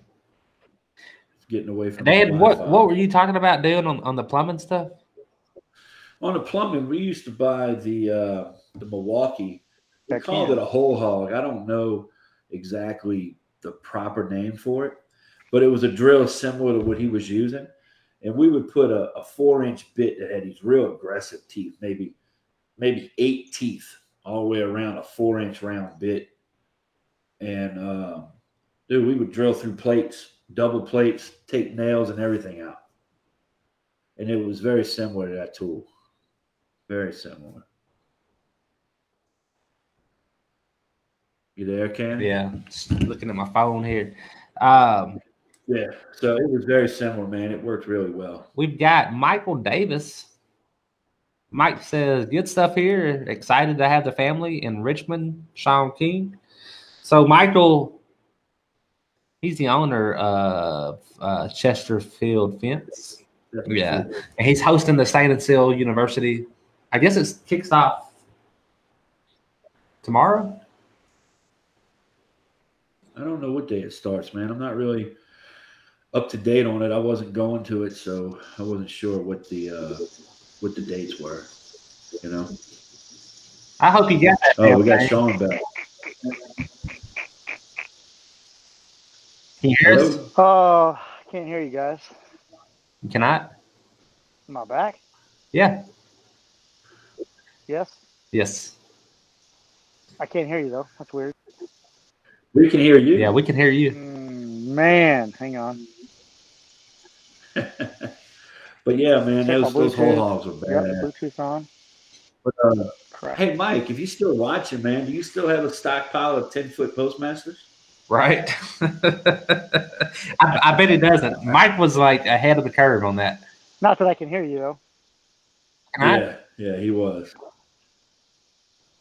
It's getting away from. the Dan, what, what were you talking about doing on, on the plumbing stuff? On the plumbing? We used to buy the uh, the Milwaukee. We That called it a Hole-Hawg. I don't know exactly the proper name for it, but it was a drill similar to what he was using. And we would put a, a four inch bit that had these real aggressive teeth, maybe maybe eight teeth all the way around a four inch round bit. And um, dude, we would drill through plates, double plates, take nails and everything out. And it was very similar to that tool. Very similar. You there, Ken? Yeah, just looking at my phone here. Um, Yeah. So it was very similar, man. It worked really well. we've got Michael Davis. Mike says, good stuff here. Excited to have the family in Richmond, Sean King. So, Michael, he's the owner of uh, Chesterfield Fence. Yeah. And he's hosting the Stain and Seal University. I guess it kicks off tomorrow. I don't know what day it starts, man. I'm not really up to date on it. I wasn't going to it, so I wasn't sure what the uh, what the dates were. You know. I hope you got that. Oh, we got. Sean back. Can you hear us? Oh, I can't hear you guys. You cannot? Am I back? Yeah. Yes. Yes. I can't hear you though. That's weird. We can hear you. Yeah, we can hear you. Mm, man, hang on. but yeah, man, Check those my those Hole-Hawgs are Yep, bad. Bluetooth on. But, uh, hey, Mike, if you're still watching, man, do you still have a stockpile of ten foot postmasters? Right? I, I bet he doesn't. Mike was like ahead of the curve on that. Not that I can hear you though. Can I? Yeah, yeah, he was.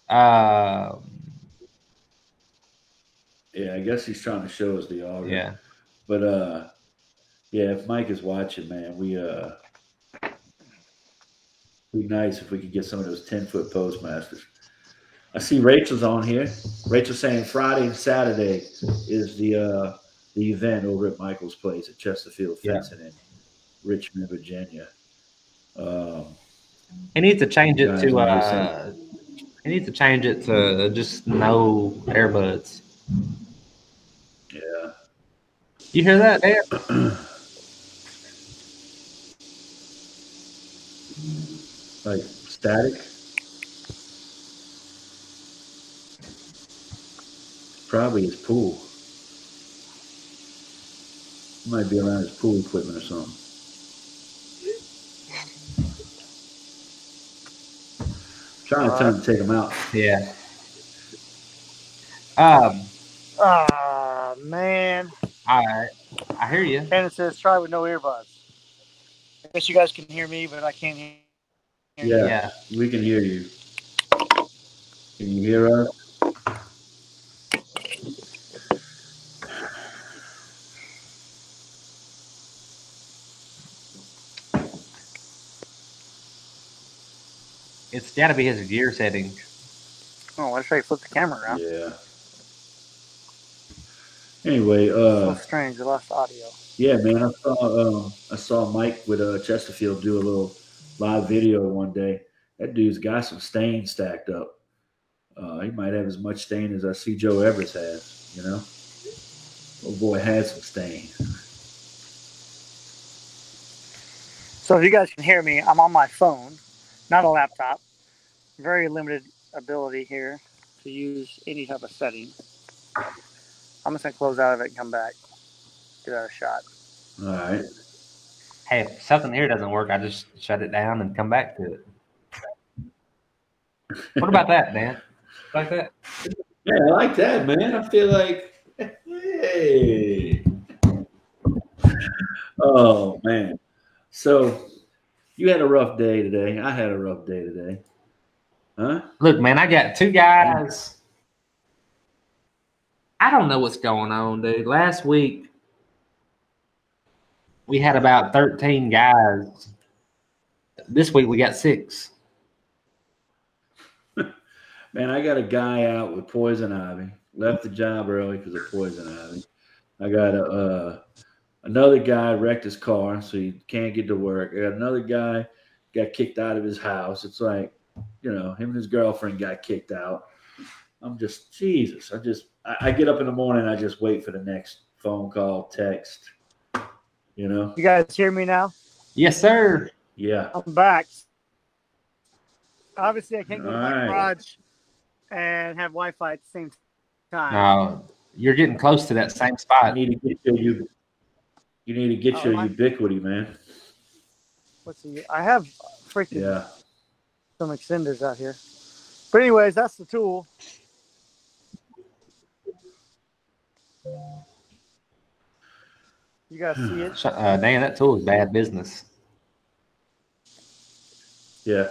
Um, Yeah, I guess he's trying to show us the audio. yeah. But uh yeah, if Mike is watching, man, we uh be nice if we could get some of those 10 foot postmasters. I see Rachel's on here. Rachel's saying Friday and Saturday is the uh the event over at Michael's place at Chesterfield Yeah. Fencing in Richmond, Virginia. Um He needs to change it to what do you uh he needs to change it to just no earbuds. yeah. You hear that, Dan? Like static. Probably his pool. Might be around his pool equipment or something. Trying to tell him to take him out. Yeah. Um, Ah, man. all right. I hear you. Cannon says try with no earbuds. I guess you guys can hear me, but I can't hear. hear. Yeah, Yeah. we can hear you. Can you hear us? It's got to be his gear setting. Oh, let's try to flip the camera around. Yeah. Anyway, So uh, strange. We lost audio. Yeah, man, I saw um, I saw Mike with uh, Chesterfield do a little live video one day. That dude's got some stain stacked up. Uh, he might have as much stain as I see Joe Everest has. You know, oh boy had some stain. So if you guys can hear me, I'm on my phone, not a laptop. Very limited ability here to use any type of setting. I'm just gonna close out of it and come back. Give that a shot. All right. Hey, if something here doesn't work, I just shut it down and come back to it. What about that, man? Like that? Yeah, I like that, man. I feel like, hey. Oh man. So you had a rough day today. I had a rough day today. Huh? Look, man, I got two guys. I don't know what's going on, dude. Last week, we had about 13 guys. This week, we got six. Man, I got a guy out with poison ivy. Left the job early because of poison ivy. I got a uh, another guy wrecked his car, so he can't get to work. I got another guy got kicked out of his house. It's like, you know, him and his girlfriend got kicked out. I'm just Jesus. I just I, I get up in the morning. I just wait for the next phone call, text. You know? You guys hear me now? Yes, sir. Yeah. I'm back. Obviously, I can't go to my Alright. garage and have Wi-Fi at the same time. No, you're getting close to that same spot. You spot. need to get your you. You need to get Oh, your I- Ubiquiti, man. What's the. I have freaking Yeah. Some extenders out here. But anyways, that's the tool. You guys see it? Uh, Dan, that tool is bad business. Yeah.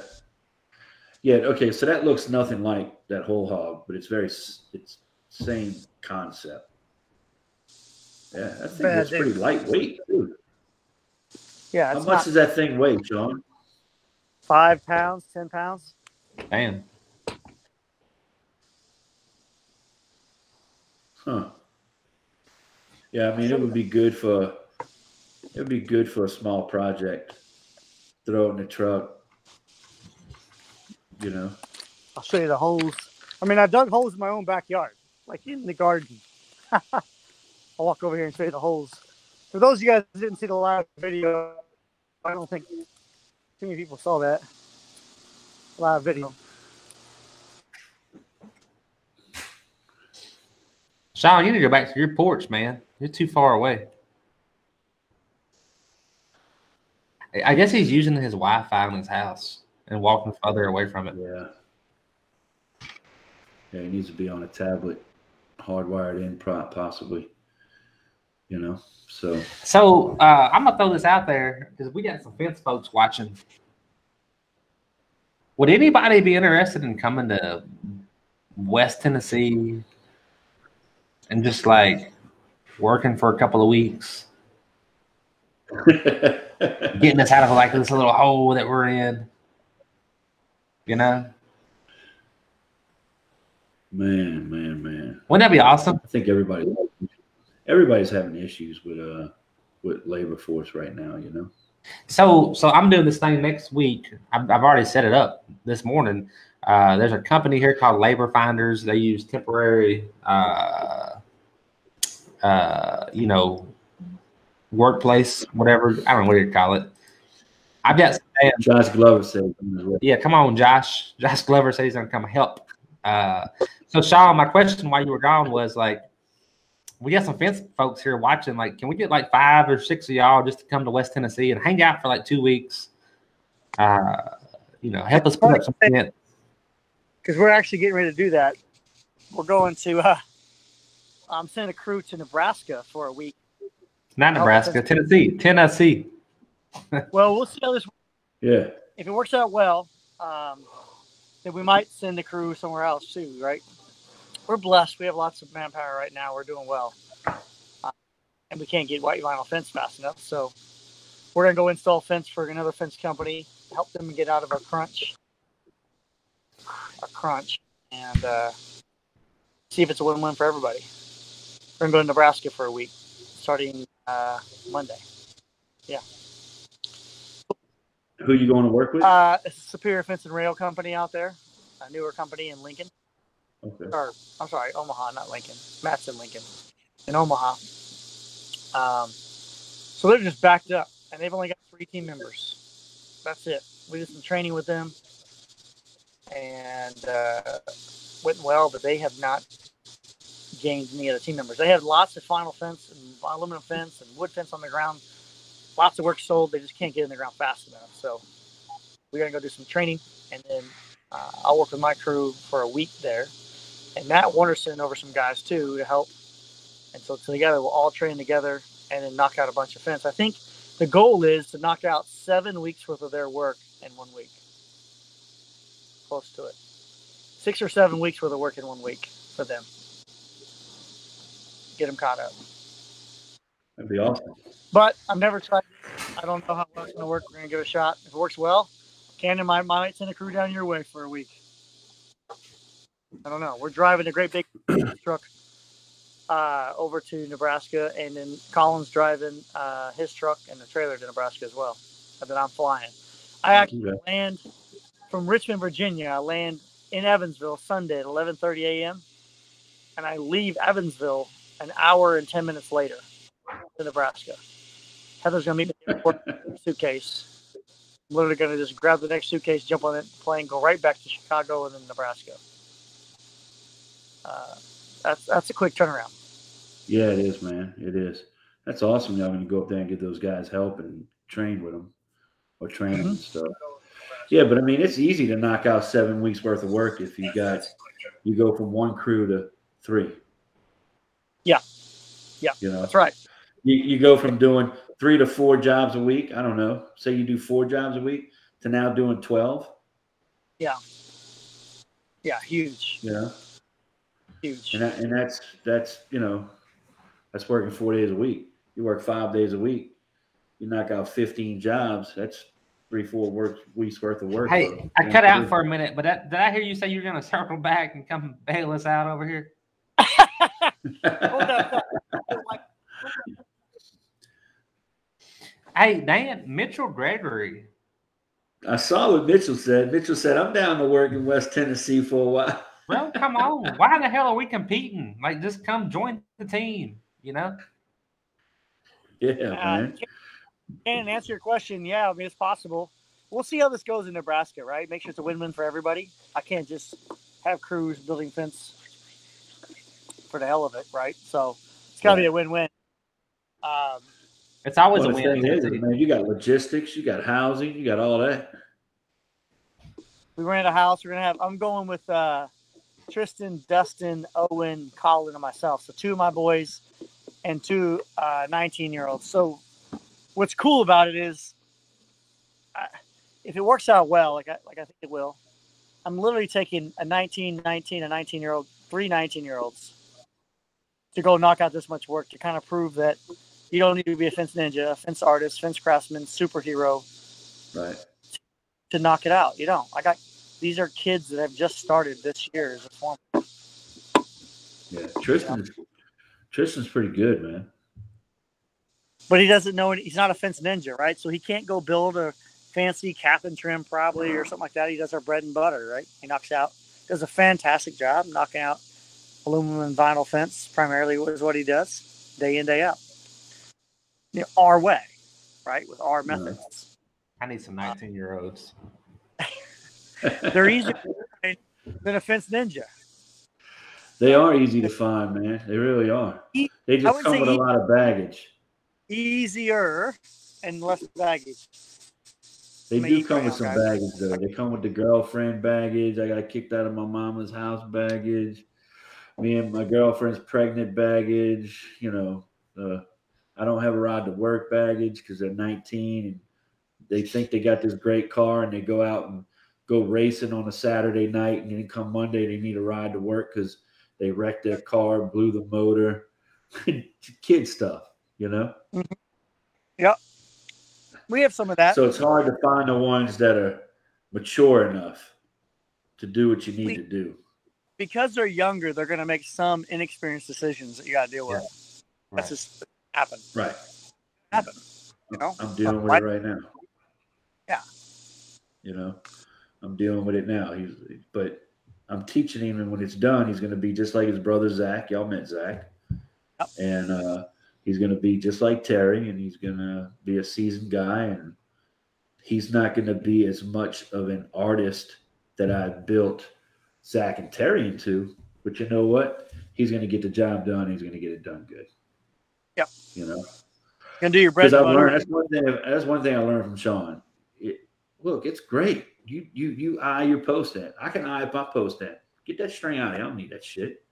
Yeah. Okay. So that looks nothing like that Hole-Hawg, but it's very it's same concept. Yeah, that thing is pretty dude. lightweight. Too. Yeah, How much not does that thing weigh, Sean? Five pounds, ten pounds. Damn. Huh. Yeah, I mean, it would be good for it would be good for a small project. Throw it in the truck. You know. I'll show you the holes. I mean, I dug holes in my own backyard, like in the garden. I'll walk over here and show you the holes. For those of you guys that didn't see the live video, I don't think too many people saw that live video. Sean, you need to go back to your porch, man. You're too far away. I- I guess he's using his Wi-Fi in his house and walking further away from it. Yeah. Yeah, he needs to be on a tablet, hardwired in, pro- possibly. You know. So So uh, I'm gonna throw this out there because we got some fence folks watching. Would anybody be interested in coming to West Tennessee and just like working for a couple of weeks, getting us out of like this little hole that we're in? You know, man, man, man. wouldn't that be awesome? I think everybody everybody's having issues with uh with labor force right now. You know. So, so I'm doing this thing next week. I've, I've already set it up this morning. Uh, there's a company here called Labor Finders. They use temporary, uh, uh, you know, workplace, whatever. I don't know what you call it. I've got Sam. Josh Glover said something as well. Yeah, come on, Josh. Josh Glover says he's gonna come help. Uh, so, Sean, my question while you were gone was like, we got some fence folks here watching. Like, can we get like five or six of y'all just to come to West Tennessee and hang out for like two weeks? Uh, you know, help us put up some fence. because we're actually getting ready to do that. We're going to. Uh, I'm sending a crew to Nebraska for a week. Not Nebraska, Tennessee, Tennessee. Well, we'll see how this. Yeah. If it works out well, um, then we might send the crew somewhere else too. Right? We're blessed. We have lots of manpower right now. We're doing well, uh, and we can't get white vinyl fence fast enough. So we're gonna go install fence for another fence company, help them get out of our crunch, our crunch, and uh, see if it's a win-win for everybody. We're gonna go to Nebraska for a week, starting uh, Monday. Yeah. Who you going to work with? Uh, it's a Superior Fence and Rail Company out there, a newer company in Lincoln. Okay. Or I'm sorry, Omaha, not Lincoln. Matt's in Lincoln, in Omaha. Um, so they're just backed up, and they've only got three team members. That's it. We did some training with them, and uh, went well, but they have not gained any other team members. They have lots of vinyl fence and aluminum fence and wood fence on the ground. Lots of work sold. They just can't get in the ground fast enough. So we're gonna go do some training, and then uh, I'll work with my crew for a week there, and Matt Warnerson over some guys too to help. And so together we'll all train together and then knock out a bunch of fence. I think the goal is to knock out seven weeks worth of their work in one week. Close to it. Six or seven weeks worth of work in one week for them. Get them caught up. That'd be awesome. But I've never tried. I don't know how well it's going to work. We're going to give it a shot. If it works well, Cannon might, might send a crew down your way for a week. I don't know. We're driving a great big truck uh, over to Nebraska, and then Colin's driving uh, his truck and the trailer to Nebraska as well. And then I'm flying. I actually Okay. land from Richmond, Virginia. I land in Evansville Sunday at 11:30 a.m. and I leave Evansville an hour and 10 minutes later to Nebraska. Heather's gonna meet me at the airport with a suitcase. I'm literally gonna just grab the next suitcase, jump on the plane, go right back to Chicago and then Nebraska. Uh, that's that's a quick turnaround. Yeah, it is, man. It is. That's awesome. Y'all going to go up there and get those guys help and train with them or train them and stuff. Yeah, but I mean, it's easy to knock out seven weeks worth of work if you got you go from one crew to three. Yeah. Yeah, You know, That's right. you, you go from doing three to four jobs a week. I don't know. Say you do four jobs a week to now doing twelve. Yeah. Yeah, huge, know, huge. and that, and that's that's you know, that's working four days a week. You work five days a week. You knock out fifteen jobs. That's three, four work weeks worth of work. Hey, bro. I cut out for a minute, but that, did I hear you say you're going to circle back and come bail us out over here? Hey, Dan, Mitchell Gregory. I saw what Mitchell said. Mitchell said, "I'm down to work in West Tennessee for a while." Bro, come on. Why the hell are we competing? Like, just come join the team, you know? Yeah, Uh, man. and answer your question, yeah, I mean it's possible. We'll see how this goes in Nebraska, right? Make sure it's a win-win for everybody. I can't just have crews building fence for the hell of it, right? So it's got to be a win-win. Um, It's always Well, a the win. is, man, you got logistics, you got housing, you got all that. we rent a house. We're gonna have. I'm going with uh, Tristan, Dustin, Owen, Colin, and myself. So two of my boys and two uh, 19 year olds. So what's cool about it is, I, if it works out well, like I like I think it will, I'm literally taking a 19, 19, a 19 year old, three 19 year olds to go knock out this much work to kind of prove that you don't need to be a fence ninja, a fence artist, fence craftsman, superhero Right. to knock it out. You don't. I got these are kids that have just started this year as a form. Yeah. Tristan's Tristan's pretty good, man. But he doesn't know any, he's not a fence ninja, right? So he can't go build a fancy cap and trim probably or something like that. He does our bread and butter, right? He knocks out does a fantastic job knocking out aluminum and vinyl fence primarily was what he does day in, day out. You know, our way, right? With our Right. methods. I need some 19 year olds. They're easier to find than a fence ninja. They are easy to find, man. They really are. They just come with a lot of baggage. Easier and less baggage. They do come with some baggage though. They come with the girlfriend baggage. I got kicked out of my mama's house baggage. Me and my girlfriend's pregnant baggage. You know, uh, I don't have a ride to work baggage because they're 19 and they think they got this great car and they go out and go racing on a Saturday night and then come Monday they need a ride to work because they wrecked their car, blew the motor, kid stuff. You know. Mm-hmm. Yep. We have some of that. So it's hard to find the ones that are mature enough to do what you need We- to do. because they're younger, they're going to make some inexperienced decisions that you got to deal with. Right. That's just happen. Right. Happen. You know. I'm dealing with it right now. Yeah. You know, I'm dealing with it now. He's, but I'm teaching him, and when it's done, he's going to be just like his brother Zach. Y'all met Zach, Yep. and uh, he's going to be just like Terry, and he's going to be a seasoned guy, and he's not going to be as much of an artist that I built Zach and Terry into. But you know what? He's going to get the job done. He's going to get it done good. Yep. You know. Gonna do your bread Because I've learned that's one thing. That's one thing I learned from Sean. It, look, it's great. You you you eye your post at. I can eye my post at. Get that string out. I don't need that shit.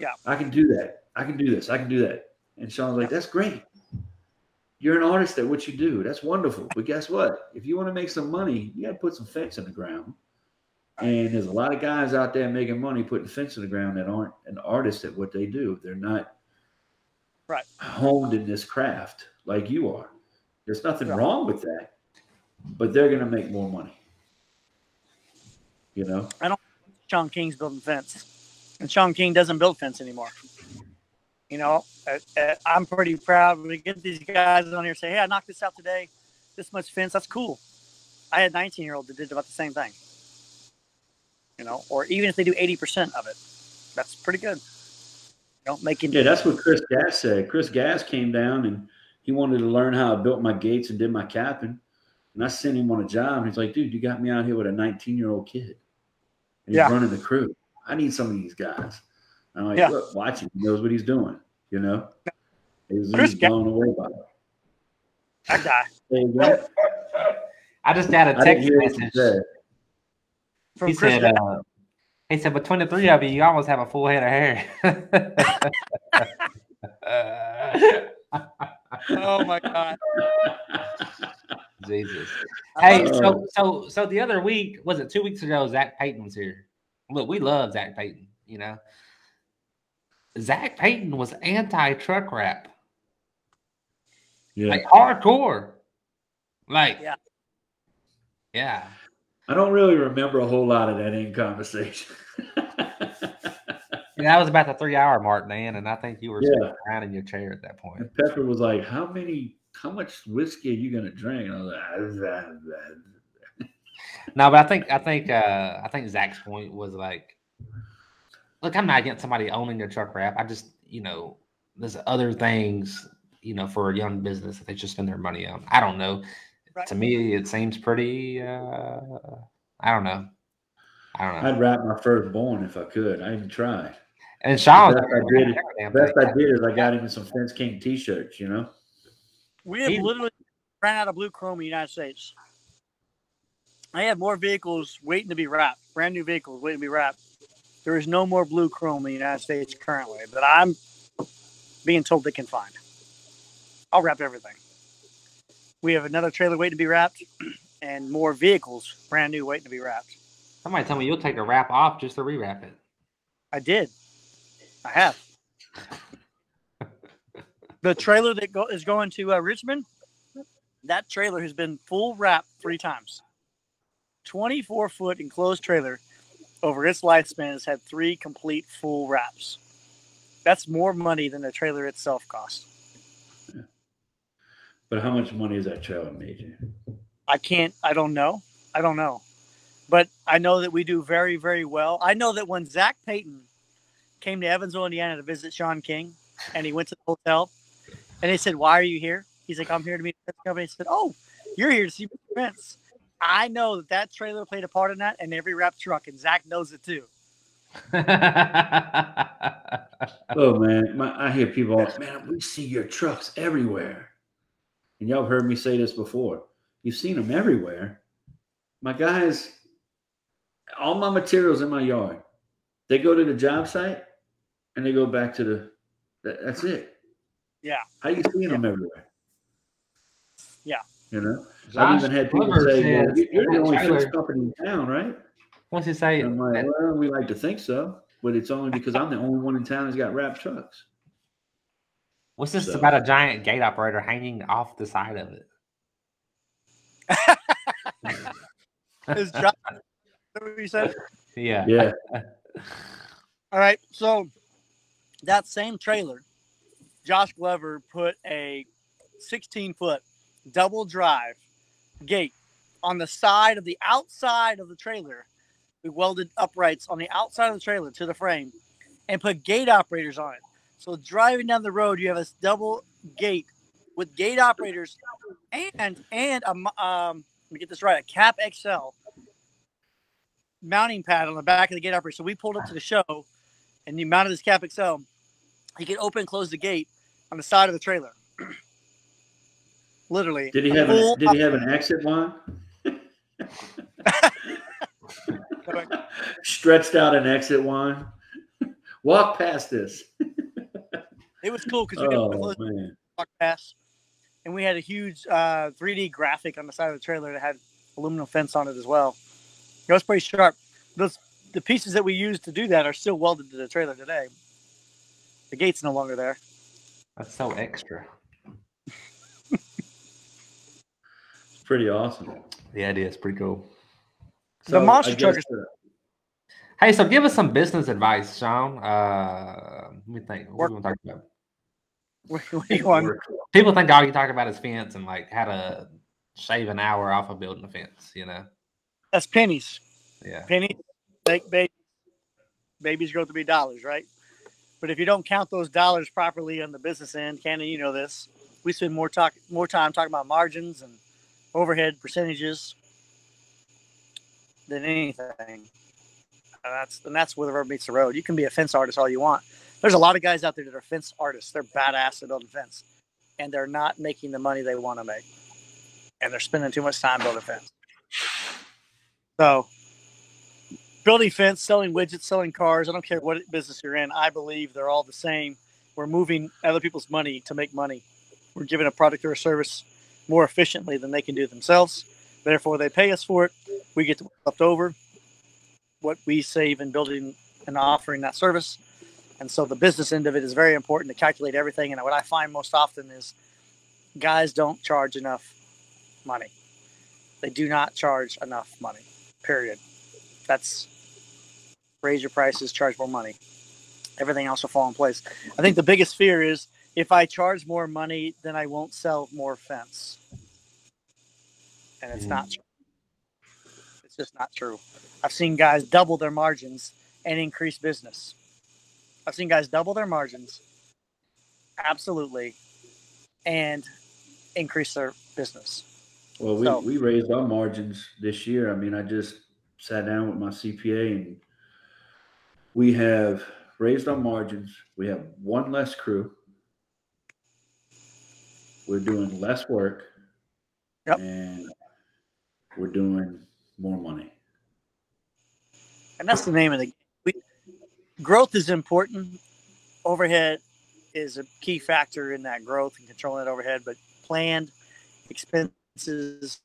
Yeah. I can do that. I can do this. I can do that. And Sean's like, that's great. You're an artist at what you do. That's wonderful. But guess what? If you want to make some money, you got to put some fence in the ground. And there's a lot of guys out there making money putting fence in the ground that aren't an artist at what they do. They're not Right. honed in this craft like you are. There's nothing wrong with that, but they're going to make more money. You know, Sean King's building fence, and Sean King doesn't build fence anymore. You know, uh, I'm pretty proud when we get these guys on here say, "Hey, I knocked this out today. This much fence. That's cool." I had 19 year old that did about the same thing. You know, or even if they do 80 percent of it, that's pretty good. You know, making yeah, that's what Chris Gass said. Chris Gass came down and he wanted to learn how I built my gates and did my capping. And I sent him on a job. And he's like, dude, you got me out here with a 19 year old kid. And he's Yeah. running the crew. I need some of these guys. And I'm like, Yeah. look, watch him. He knows what he's doing. You know, he was, he Chris was Gass- blown away by it. that guy There you go. I just got a text hear what you message. from He Chris. said, uh, he said, between the three of you, you almost have a full head of hair. oh my god! Jesus. Hey, uh, so so so the other week was it two weeks ago? Zach Payton was here. look, we love Zach Payton. You know, Zach Payton was anti truck wrap, Yeah. like hardcore. Like, Yeah. yeah. I don't really remember a whole lot of that in conversation. Yeah, that was about the three hour mark, man, and I think you were Yeah. sitting around in your chair at that point. and Pepper was like, "How many? How much whiskey are you gonna drink?" And I was like, "Ah, ah, ah." No, but I think I think uh I think Zach's point was like, look, I'm not against somebody owning their truck wrap. I just, you know, there's other things, you know, for a young business that they should spend their money on. I don't know. Right. To me, it seems pretty. uh I don't know. I don't know. I'd wrap my firstborn if I could. I even tried. And Sean, Best I did- Best I did is I got him some Fence King T-shirts. You know. We have He- literally ran out of blue chrome in the United States. I have more vehicles waiting to be wrapped, brand new vehicles waiting to be wrapped. There is no more blue chrome in the United States currently that I'm being told they can find. I'll wrap everything. We have another trailer waiting to be wrapped and more vehicles brand new waiting to be wrapped. somebody tell me you'll take the wrap off just to rewrap it. I did. I have. the trailer that go, is going to uh, Richmond, that trailer has been full wrap three times. 24 foot enclosed trailer over its lifespan has had three complete full wraps. That's more money than the trailer itself cost. But how much money is that trailer made you? I can't, I don't know. I don't know. But I know that we do very, very well. I know that when Zach Payton came to Evansville, Indiana to visit Sean King, and he went to the hotel, and they said, Why are you here? He's like, I'm here to meet the company. He said, Oh, you're here to see Mr. Fence. I know that that trailer played a part in that, and every wrap truck, and Zach knows it too. Oh man, my, I hear people, all, man, we see your trucks everywhere. And y'all have heard me say this before. You've seen them everywhere. My guys, all my materials in my yard, they go to the job site and they go back to the. That, that's it. Yeah. How you seeing them everywhere? Yeah. You know, Josh I've even had people Glover say, well, says you- "You're the only trailer- fence company in town, right?" What's he say? I'm like, "Well, we like to think so, but it's only because I'm the only one in town that's got wrapped trucks." What's this So- about a giant gate operator hanging off the side of it? Is John, what you said? Yeah. Yeah. All right. So that same trailer, Josh Glover put a 16 foot double drive gate on the side of the outside of the trailer. We welded uprights on the outside of the trailer to the frame and put gate operators on it. So driving down the road, you have this double gate with gate operators and and a um, let me get this right, a Cap XL mounting pad on the back of the gate operator. So we pulled up to the show and you mounted this Cap XL. He could open and close the gate on the side of the trailer. Literally. Did he have an, Did he have an exit one? Stretched out an exit one. Walk past this. It was cool because we open Oh man. walk past, and we had a huge uh, 3D graphic on the side of the trailer that had aluminum fence on it as well. It was pretty sharp. Those the pieces that we used to do that are still welded to the trailer today. The gate's no longer there. That's so extra. Pretty awesome. Yeah, it is pretty cool. The monster I truck uh, Hey, so give us some business advice, Sean. Uh, let me think. What Work- we want to talk about? What, what want? People think all you talk about is fence and like how to shave an hour off of building a fence. You know? That's pennies. Yeah. Pennies make babies. Babies grow to be dollars, right? But if you don't count those dollars properly on the business end, Cannon, you know this. We spend more talk more time talking about margins and overhead percentages than anything. And that's and that's where the rubber meets the road. You can be a fence artist all you want. There's a lot of guys out there that are fence artists. They're badass at building fence, and they're not making the money they want to make, and they're spending too much time building fence. So, building fence, selling widgets, selling cars. I don't care what business you're in. I believe they're all the same. We're moving other people's money to make money. We're giving a product or a service more efficiently than they can do themselves. Therefore, they pay us for it. We get left over. what we save in building and offering that service. And so the business end of it is very important to calculate everything. And what I find most often is guys don't charge enough money. They do not charge enough money. Period. That's raise your prices, charge more money. Everything else will fall in place. I think the biggest fear is if I charge more money, then I won't sell more fence. And it's Mhm. not true. It's just not true. I've seen guys double their margins and increase business. I've seen guys double their margins, absolutely, and increase their business. Well, we, So- we raised our margins this year. I mean, I just sat down with my CPA and we have raised our margins. We have one less crew. We're doing less work. Yep. And we're doing more money. and that's the name of the we, growth is important overhead is a key factor in that growth and controlling that overhead but planned expenses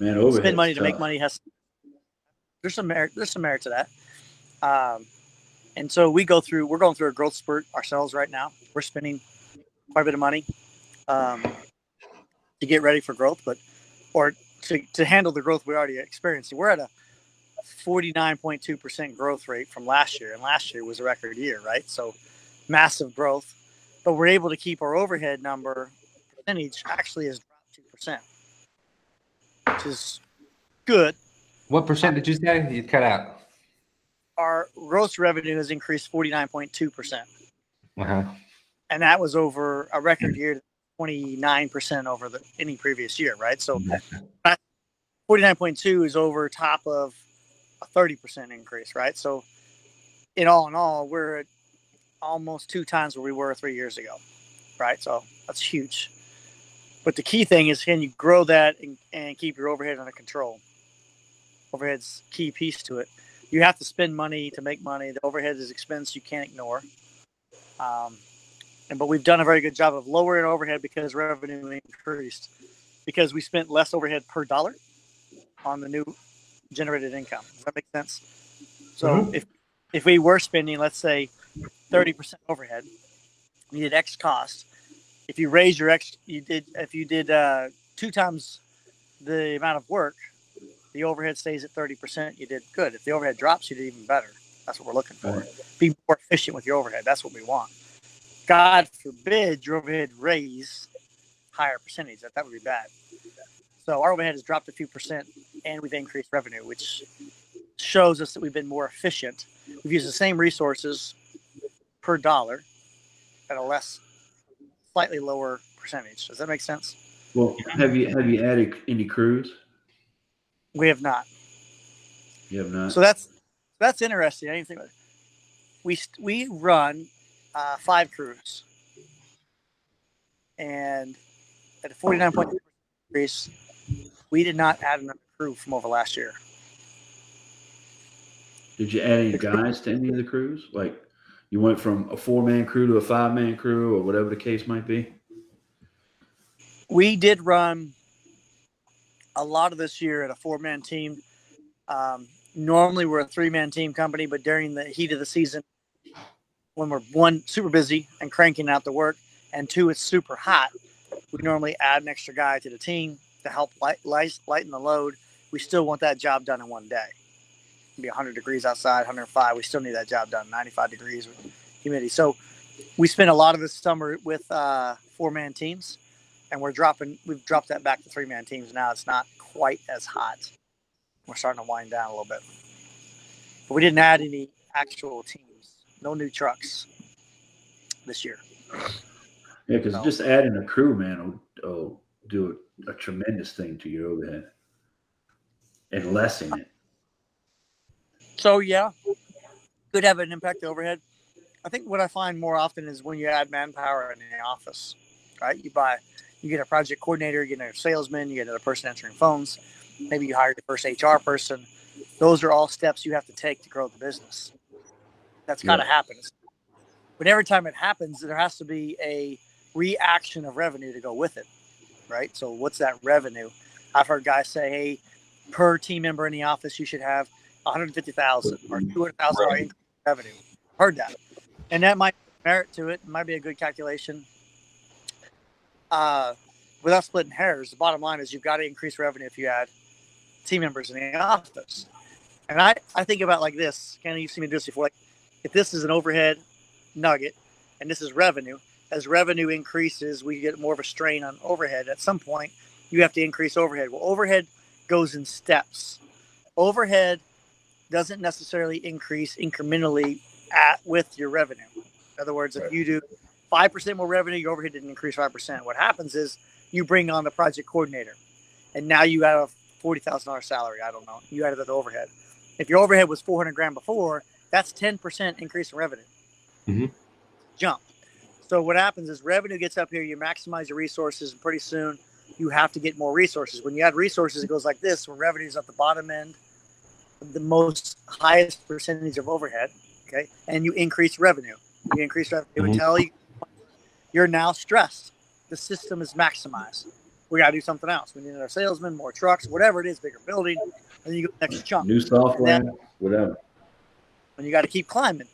Man, overhead. spend money to make money has there's some merit there's some merit to that um, and so we go through we're going through a growth spurt ourselves right now we're spending quite a bit of money um, to get ready for growth but or to, to handle the growth we already experienced we're at a 49.2% growth rate from last year and last year was a record year right so massive growth but we're able to keep our overhead number percentage actually has dropped 2% which is good What percent did you say? You cut out. Our gross revenue has increased 49.2%. Uh-huh. And that was over a record year, 29% over the any previous year, right? So 49.2 is over top of a 30% increase, right? So in all in all, we're at almost two times where we were three years ago, right? So that's huge. But the key thing is can you grow that and, and keep your overhead under control? Overhead's key piece to it. You have to spend money to make money. The overhead is expense you can't ignore. Um, and but we've done a very good job of lowering overhead because revenue increased because we spent less overhead per dollar on the new generated income. Does that make sense? So Mhm. if if we were spending, let's say, thirty percent overhead, you did X cost. If you raise your X, you did if you did uh, two times the amount of work, the overhead stays at thirty percent. You did good. If the overhead drops, you did even better. That's what we're looking for. Right. Be more efficient with your overhead. That's what we want. God forbid your overhead raise higher percentage. That that would be bad. So our overhead has dropped a few percent, and we've increased revenue, which shows us that we've been more efficient. We've used the same resources per dollar at a less, slightly lower percentage. Does that make sense? Well, have you have you added any crews? We have not. You have not. So that's that's interesting. I didn't think about it. We we run uh, five crews, and at a forty nine point increase, we did not add another crew from over last year. Did you add any guys to any of the crews? Like you went from a four man crew to a five man crew or whatever the case might be? We did run a lot of this year at a four man team. Um, normally we're a three man team company, but during the heat of the season, when we're one super busy and cranking out the work, and two it's super hot, we normally add an extra guy to the team to help light, light, lighten the load. We still want that job done in one day. It'd be 100 degrees outside, 105. We still need that job done. 95 degrees with humidity. So we spent a lot of this summer with uh, four man teams and we're dropping we've dropped that back to three man teams. Now it's not quite as hot. We're starting to wind down a little bit. But we didn't add any actual teams. No new trucks this year. Yeah, because No. just adding a crew, man, will, will do a tremendous thing to your overhead. And lessen it. so yeah could have an impact overhead. I think what i find more often is when you add manpower in the office right? You buy you get a project coordinator you get a salesman you get another person answering phones maybe you hire your first hr person. Those are all steps you have to take to grow the business. That's got to happen. But every time it happens there has to be a reaction of revenue to go with it right? So what's that revenue? I've heard guys say hey per team member in the office, you should have 150,000 or 200,000 dollar increase in revenue. Heard that, and that might merit to it. Might be a good calculation. Uh, without splitting hairs, the bottom line is you've got to increase revenue if you add team members in the office. And I, I think about like this. Ken, you've seen me do this before. Like, if this is an overhead nugget and this is revenue, as revenue increases, we get more of a strain on overhead. At some point, you have to increase overhead. Well, overhead goes in steps. Overhead doesn't necessarily increase incrementally at with your revenue. In other words, if you do five percent more revenue, your overhead didn't increase five percent. What happens is you bring on the project coordinator, and now you have a forty thousand dollars salary. I don't know. You added that to overhead. If your overhead was four hundred grand before, that's ten percent increase in revenue. Mhm. Jump. So what happens is revenue gets up here. You maximize your resources, and pretty soon you have to get more resources. When you add resources, it goes like this: when revenue is at the bottom end, the most highest percentage of overhead. Okay, and you increase revenue. You increase revenue Mhm. until you, you're now stressed. The system is maximized. We got to do something else. We need our salesmen, more trucks, whatever it is, bigger building. And then you go next chunk, New software, whatever. and you got to keep climbing.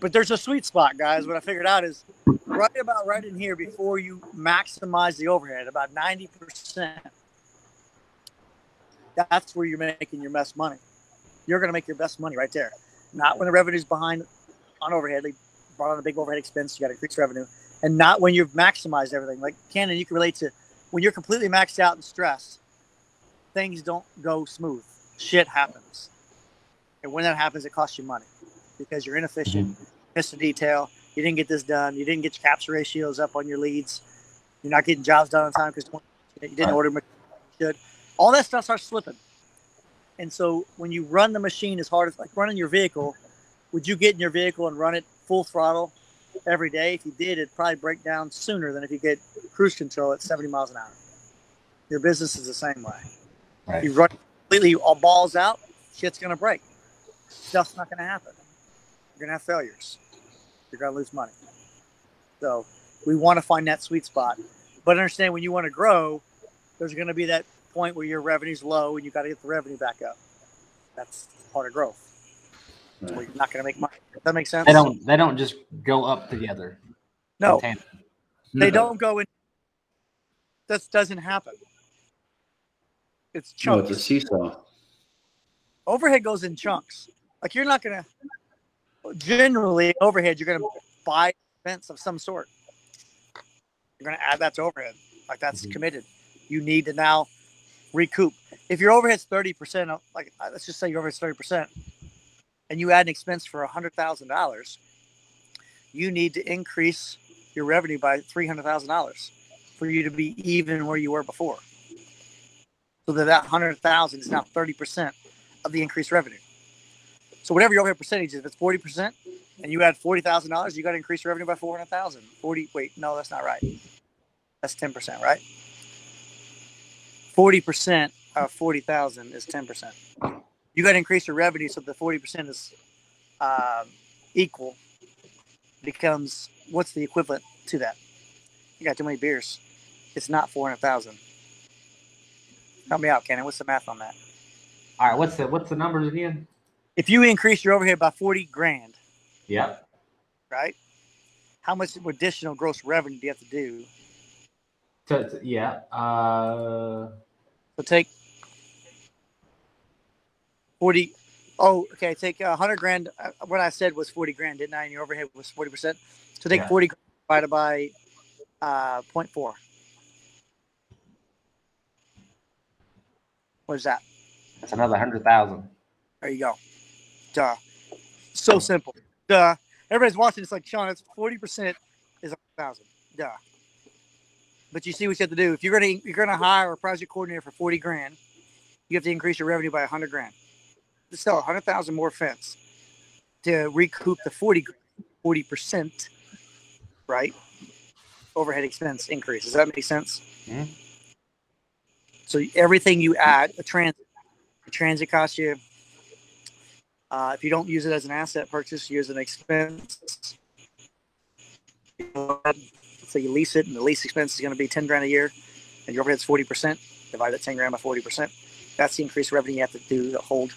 But there's a sweet spot, guys. What I figured out is right about right in here before you maximize the overhead, about 90%. That's where you're making your best money. You're going to make your best money right there. Not when the revenue's behind on overhead. They brought on a big overhead expense. You got to increase revenue. And not when you've maximized everything. Like Cannon, you can relate to when you're completely maxed out and stressed, things don't go smooth. Shit happens. And when that happens, it costs you money because you're inefficient, mm-hmm. missed a detail, you didn't get this done, you didn't get your capture ratios up on your leads, you're not getting jobs done on time because you didn't order should. All that stuff starts slipping. And so when you run the machine as hard as like running your vehicle, would you get in your vehicle and run it full throttle every day? If you did, it'd probably break down sooner than if you get cruise control at 70 miles an hour. Your business is the same way. Right. You run completely all balls out, shit's gonna break. Stuff's not gonna happen. You're gonna have failures. You're gonna lose money. So we want to find that sweet spot. But understand when you want to grow, there's gonna be that point where your revenue's low and you gotta get the revenue back up. That's part of growth. Where you're not gonna make money. Does that make sense? They don't. They don't just go up together. no, in tandem. they don't go in that doesn't happen. It's No, chunks. it's a seesaw. overhead goes in chunks. Like you're not gonna generally overhead. You're gonna buy expense of some sort. You're gonna add that to overhead. Like that's Mhm. committed. You need to now recoup. If your overhead's thirty percent, like let's just say your overhead's thirty percent, and you add an expense for hundred thousand dollars, you need to increase your revenue by three hundred thousand dollars for you to be even where you were before. So that that hundred thousand is now thirty percent of the increased revenue. So whatever your overhead percentage is, if it's forty percent, and you add forty thousand dollars, you got to increase your revenue by four hundred thousand. Forty. Wait, no, that's not right. That's ten percent, right? Forty percent of forty thousand is ten percent. You got to increase your revenue so the forty percent is um, equal. Becomes what's the equivalent to that? You got too many beers. It's not four hundred thousand. Help me out, Kenny. What's the math on that? All right. What's the What's the numbers again? If you increase your overhead by forty grand, yeah right? How much additional gross revenue do you have to do? So- yeah. Uh, So take forty. Oh, okay. Take a hundred grand. uh, What I said was forty grand, didn't I? And your overhead was forty percent. So take Yeah. forty divided by uh, 0.4. What is that? that's another hundred thousand. There you go. Duh. So simple. Duh. Everybody's watching. It's like Sean. It's forty percent is a thousand. Duh. But you see what you have to do. If you're gonna you're gonna hire a project coordinator for forty grand, you have to increase your revenue by a hundred grand. To sell hundred thousand more fence to recoup the 40 percent, right? Overhead expense increase. Does that make sense? Mhm. So everything you add, a transit, a transit costs you uh, if you don't use it as an asset purchase, you use an expense. So you lease it, and the lease expense is going to be ten grand a year, and your overhead's forty percent. Divide that ten grand by forty percent. That's the increased revenue you have to do to hold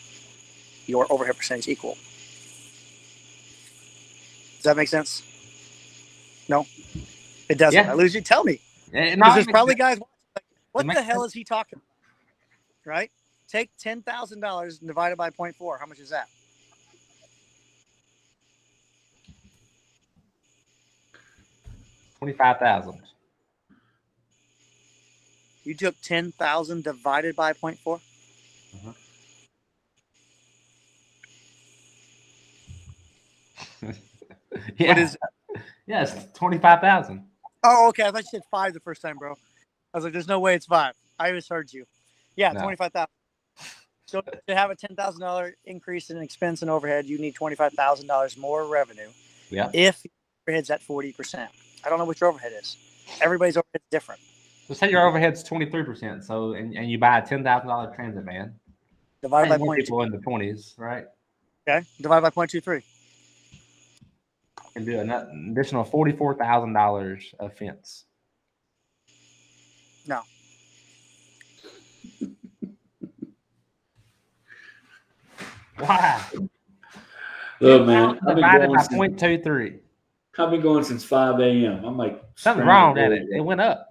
your overhead percentage equal. Does that make sense? No, it doesn't. Yeah. I lose you. Tell me. No, Because there's probably sense. guys. watching, Like, what the hell is he talking? about? Right? Take ten thousand dollars and divide it by 0.4. How much is that? twenty-five thousand. You took ten thousand divided by 0.4. Yeah, What is? yes, twenty-five thousand. Oh, okay. I thought you said five the first time, bro. I was like, "There's no way it's five. I always heard you. Yeah, No. twenty-five thousand. So to have a ten thousand dollar increase in expense and overhead, you need twenty-five thousand dollars more revenue. Yeah. If your overhead's at forty percent, I don't know what your overhead is. Everybody's overhead is different. So say your overhead's twenty-three percent. So and, and you buy a ten thousand dollar transit van. Divided by point people in the twenties, right? Okay. Divided by point two three. And do an an additional forty-four thousand dollars of fence. No. Why? Look, man, I've been, divided going by since, point two three. I've been going since 5 a.m. I'm like, Something's scrambling wrong at it. It went up.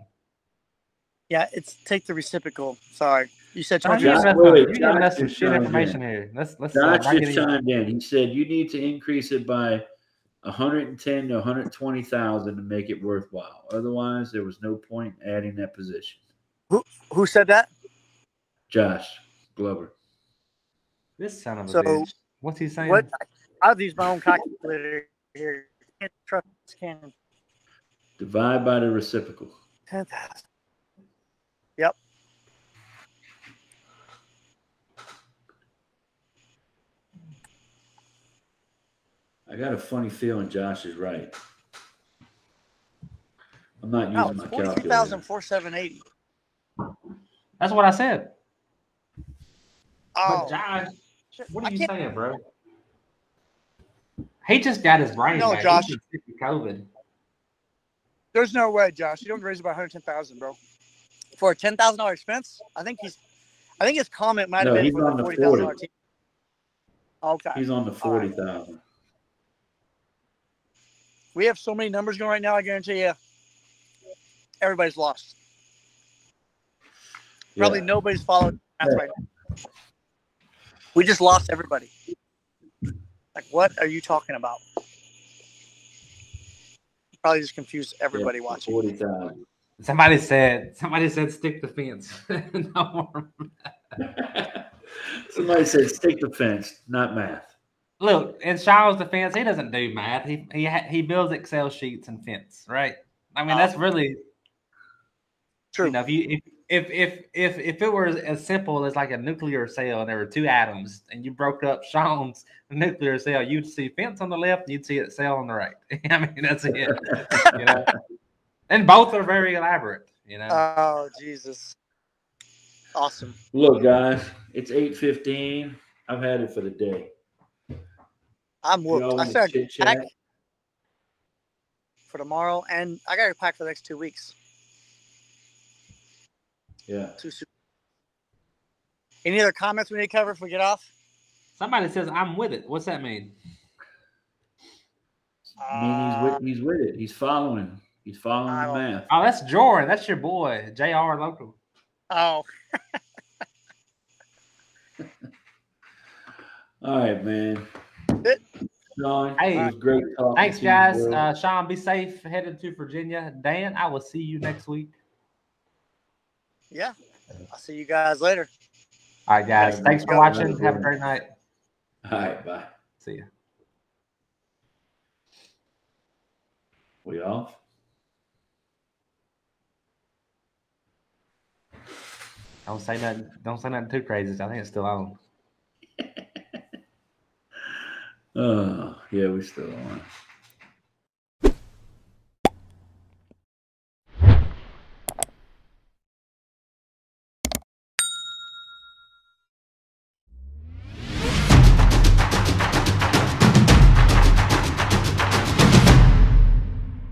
Yeah, it's take the reciprocal. Sorry, you said You're twenty. Josh- giving us, wait, some- wait, you're Josh some shit information in. here. Let's let's uh, Josh break it just easy. chimed in. He said you need to increase it by 110 to 120,000 to make it worthwhile. Otherwise, there was no point in adding that position. Who who said that? Josh Glover. This son of a so, bitch. What's he saying? What, I've used my own calculator here. Can't trust can divide by the reciprocal. 10,000 I got a funny feeling Josh is right. I'm not using No, my it's forty-two calculator. thousand four seven eighty. That's what I said. Oh, But Josh, shit. what I are you can't- saying, bro? He just got his brain No, back. Josh. He's been sick of COVID. There's no way, Josh. You don't raise it by one hundred ten thousand, bro. For a ten thousand dollar expense, I think he's. I think his comment might have No, been he's for on the the forty thousand dollar team. Okay, He's on the All right. 40,000. we have so many numbers going right now. I guarantee you, everybody's lost. Probably Yeah. nobody's followed. That's right. We just lost everybody. Like, what are you talking about? Probably just confused everybody Yeah, watching. 40,000. Somebody said, somebody said, stick the fence. no more. Somebody said stick the fence, not math. Look, in Shaw's defense, he doesn't do math. He he he builds Excel sheets and fence, right? I mean, that's oh. really True. you know if you if if if if, if it were as simple as like a nuclear cell and there were two atoms and you broke up Sean's nuclear cell, you'd see fence on the left, and you'd see it cell on the right. I mean, that's it. you know, and both are very elaborate. You know, Oh Jesus! Awesome. Look, guys, it's 8.15. I've had it for the day. I'm Y'all. I wanna said chit pack chat? for tomorrow, and I got to pack for the next two weeks. Yeah. Too soon. Any other comments we need to cover if we get off? somebody says I'm with it. What's that mean? I mean, he's with, he's with it. He's following. He's following I the oh. math. Oh, that's Jordan. That's your boy, Jr. Local. Oh, All right, man. It- Sean, Hey, it was great talking Thanks, to you, guys. bro. Uh, Sean, be safe headed to Virginia. Dan, I will see you next week. yeah. I'll see you guys later. All right, guys. Yeah, Thanks for go. watching. Have a great night. All right, bye. See ya. We off? Don't say nothing. Don't say nothing too crazy. I think it's still on. Oh, yeah, we still on.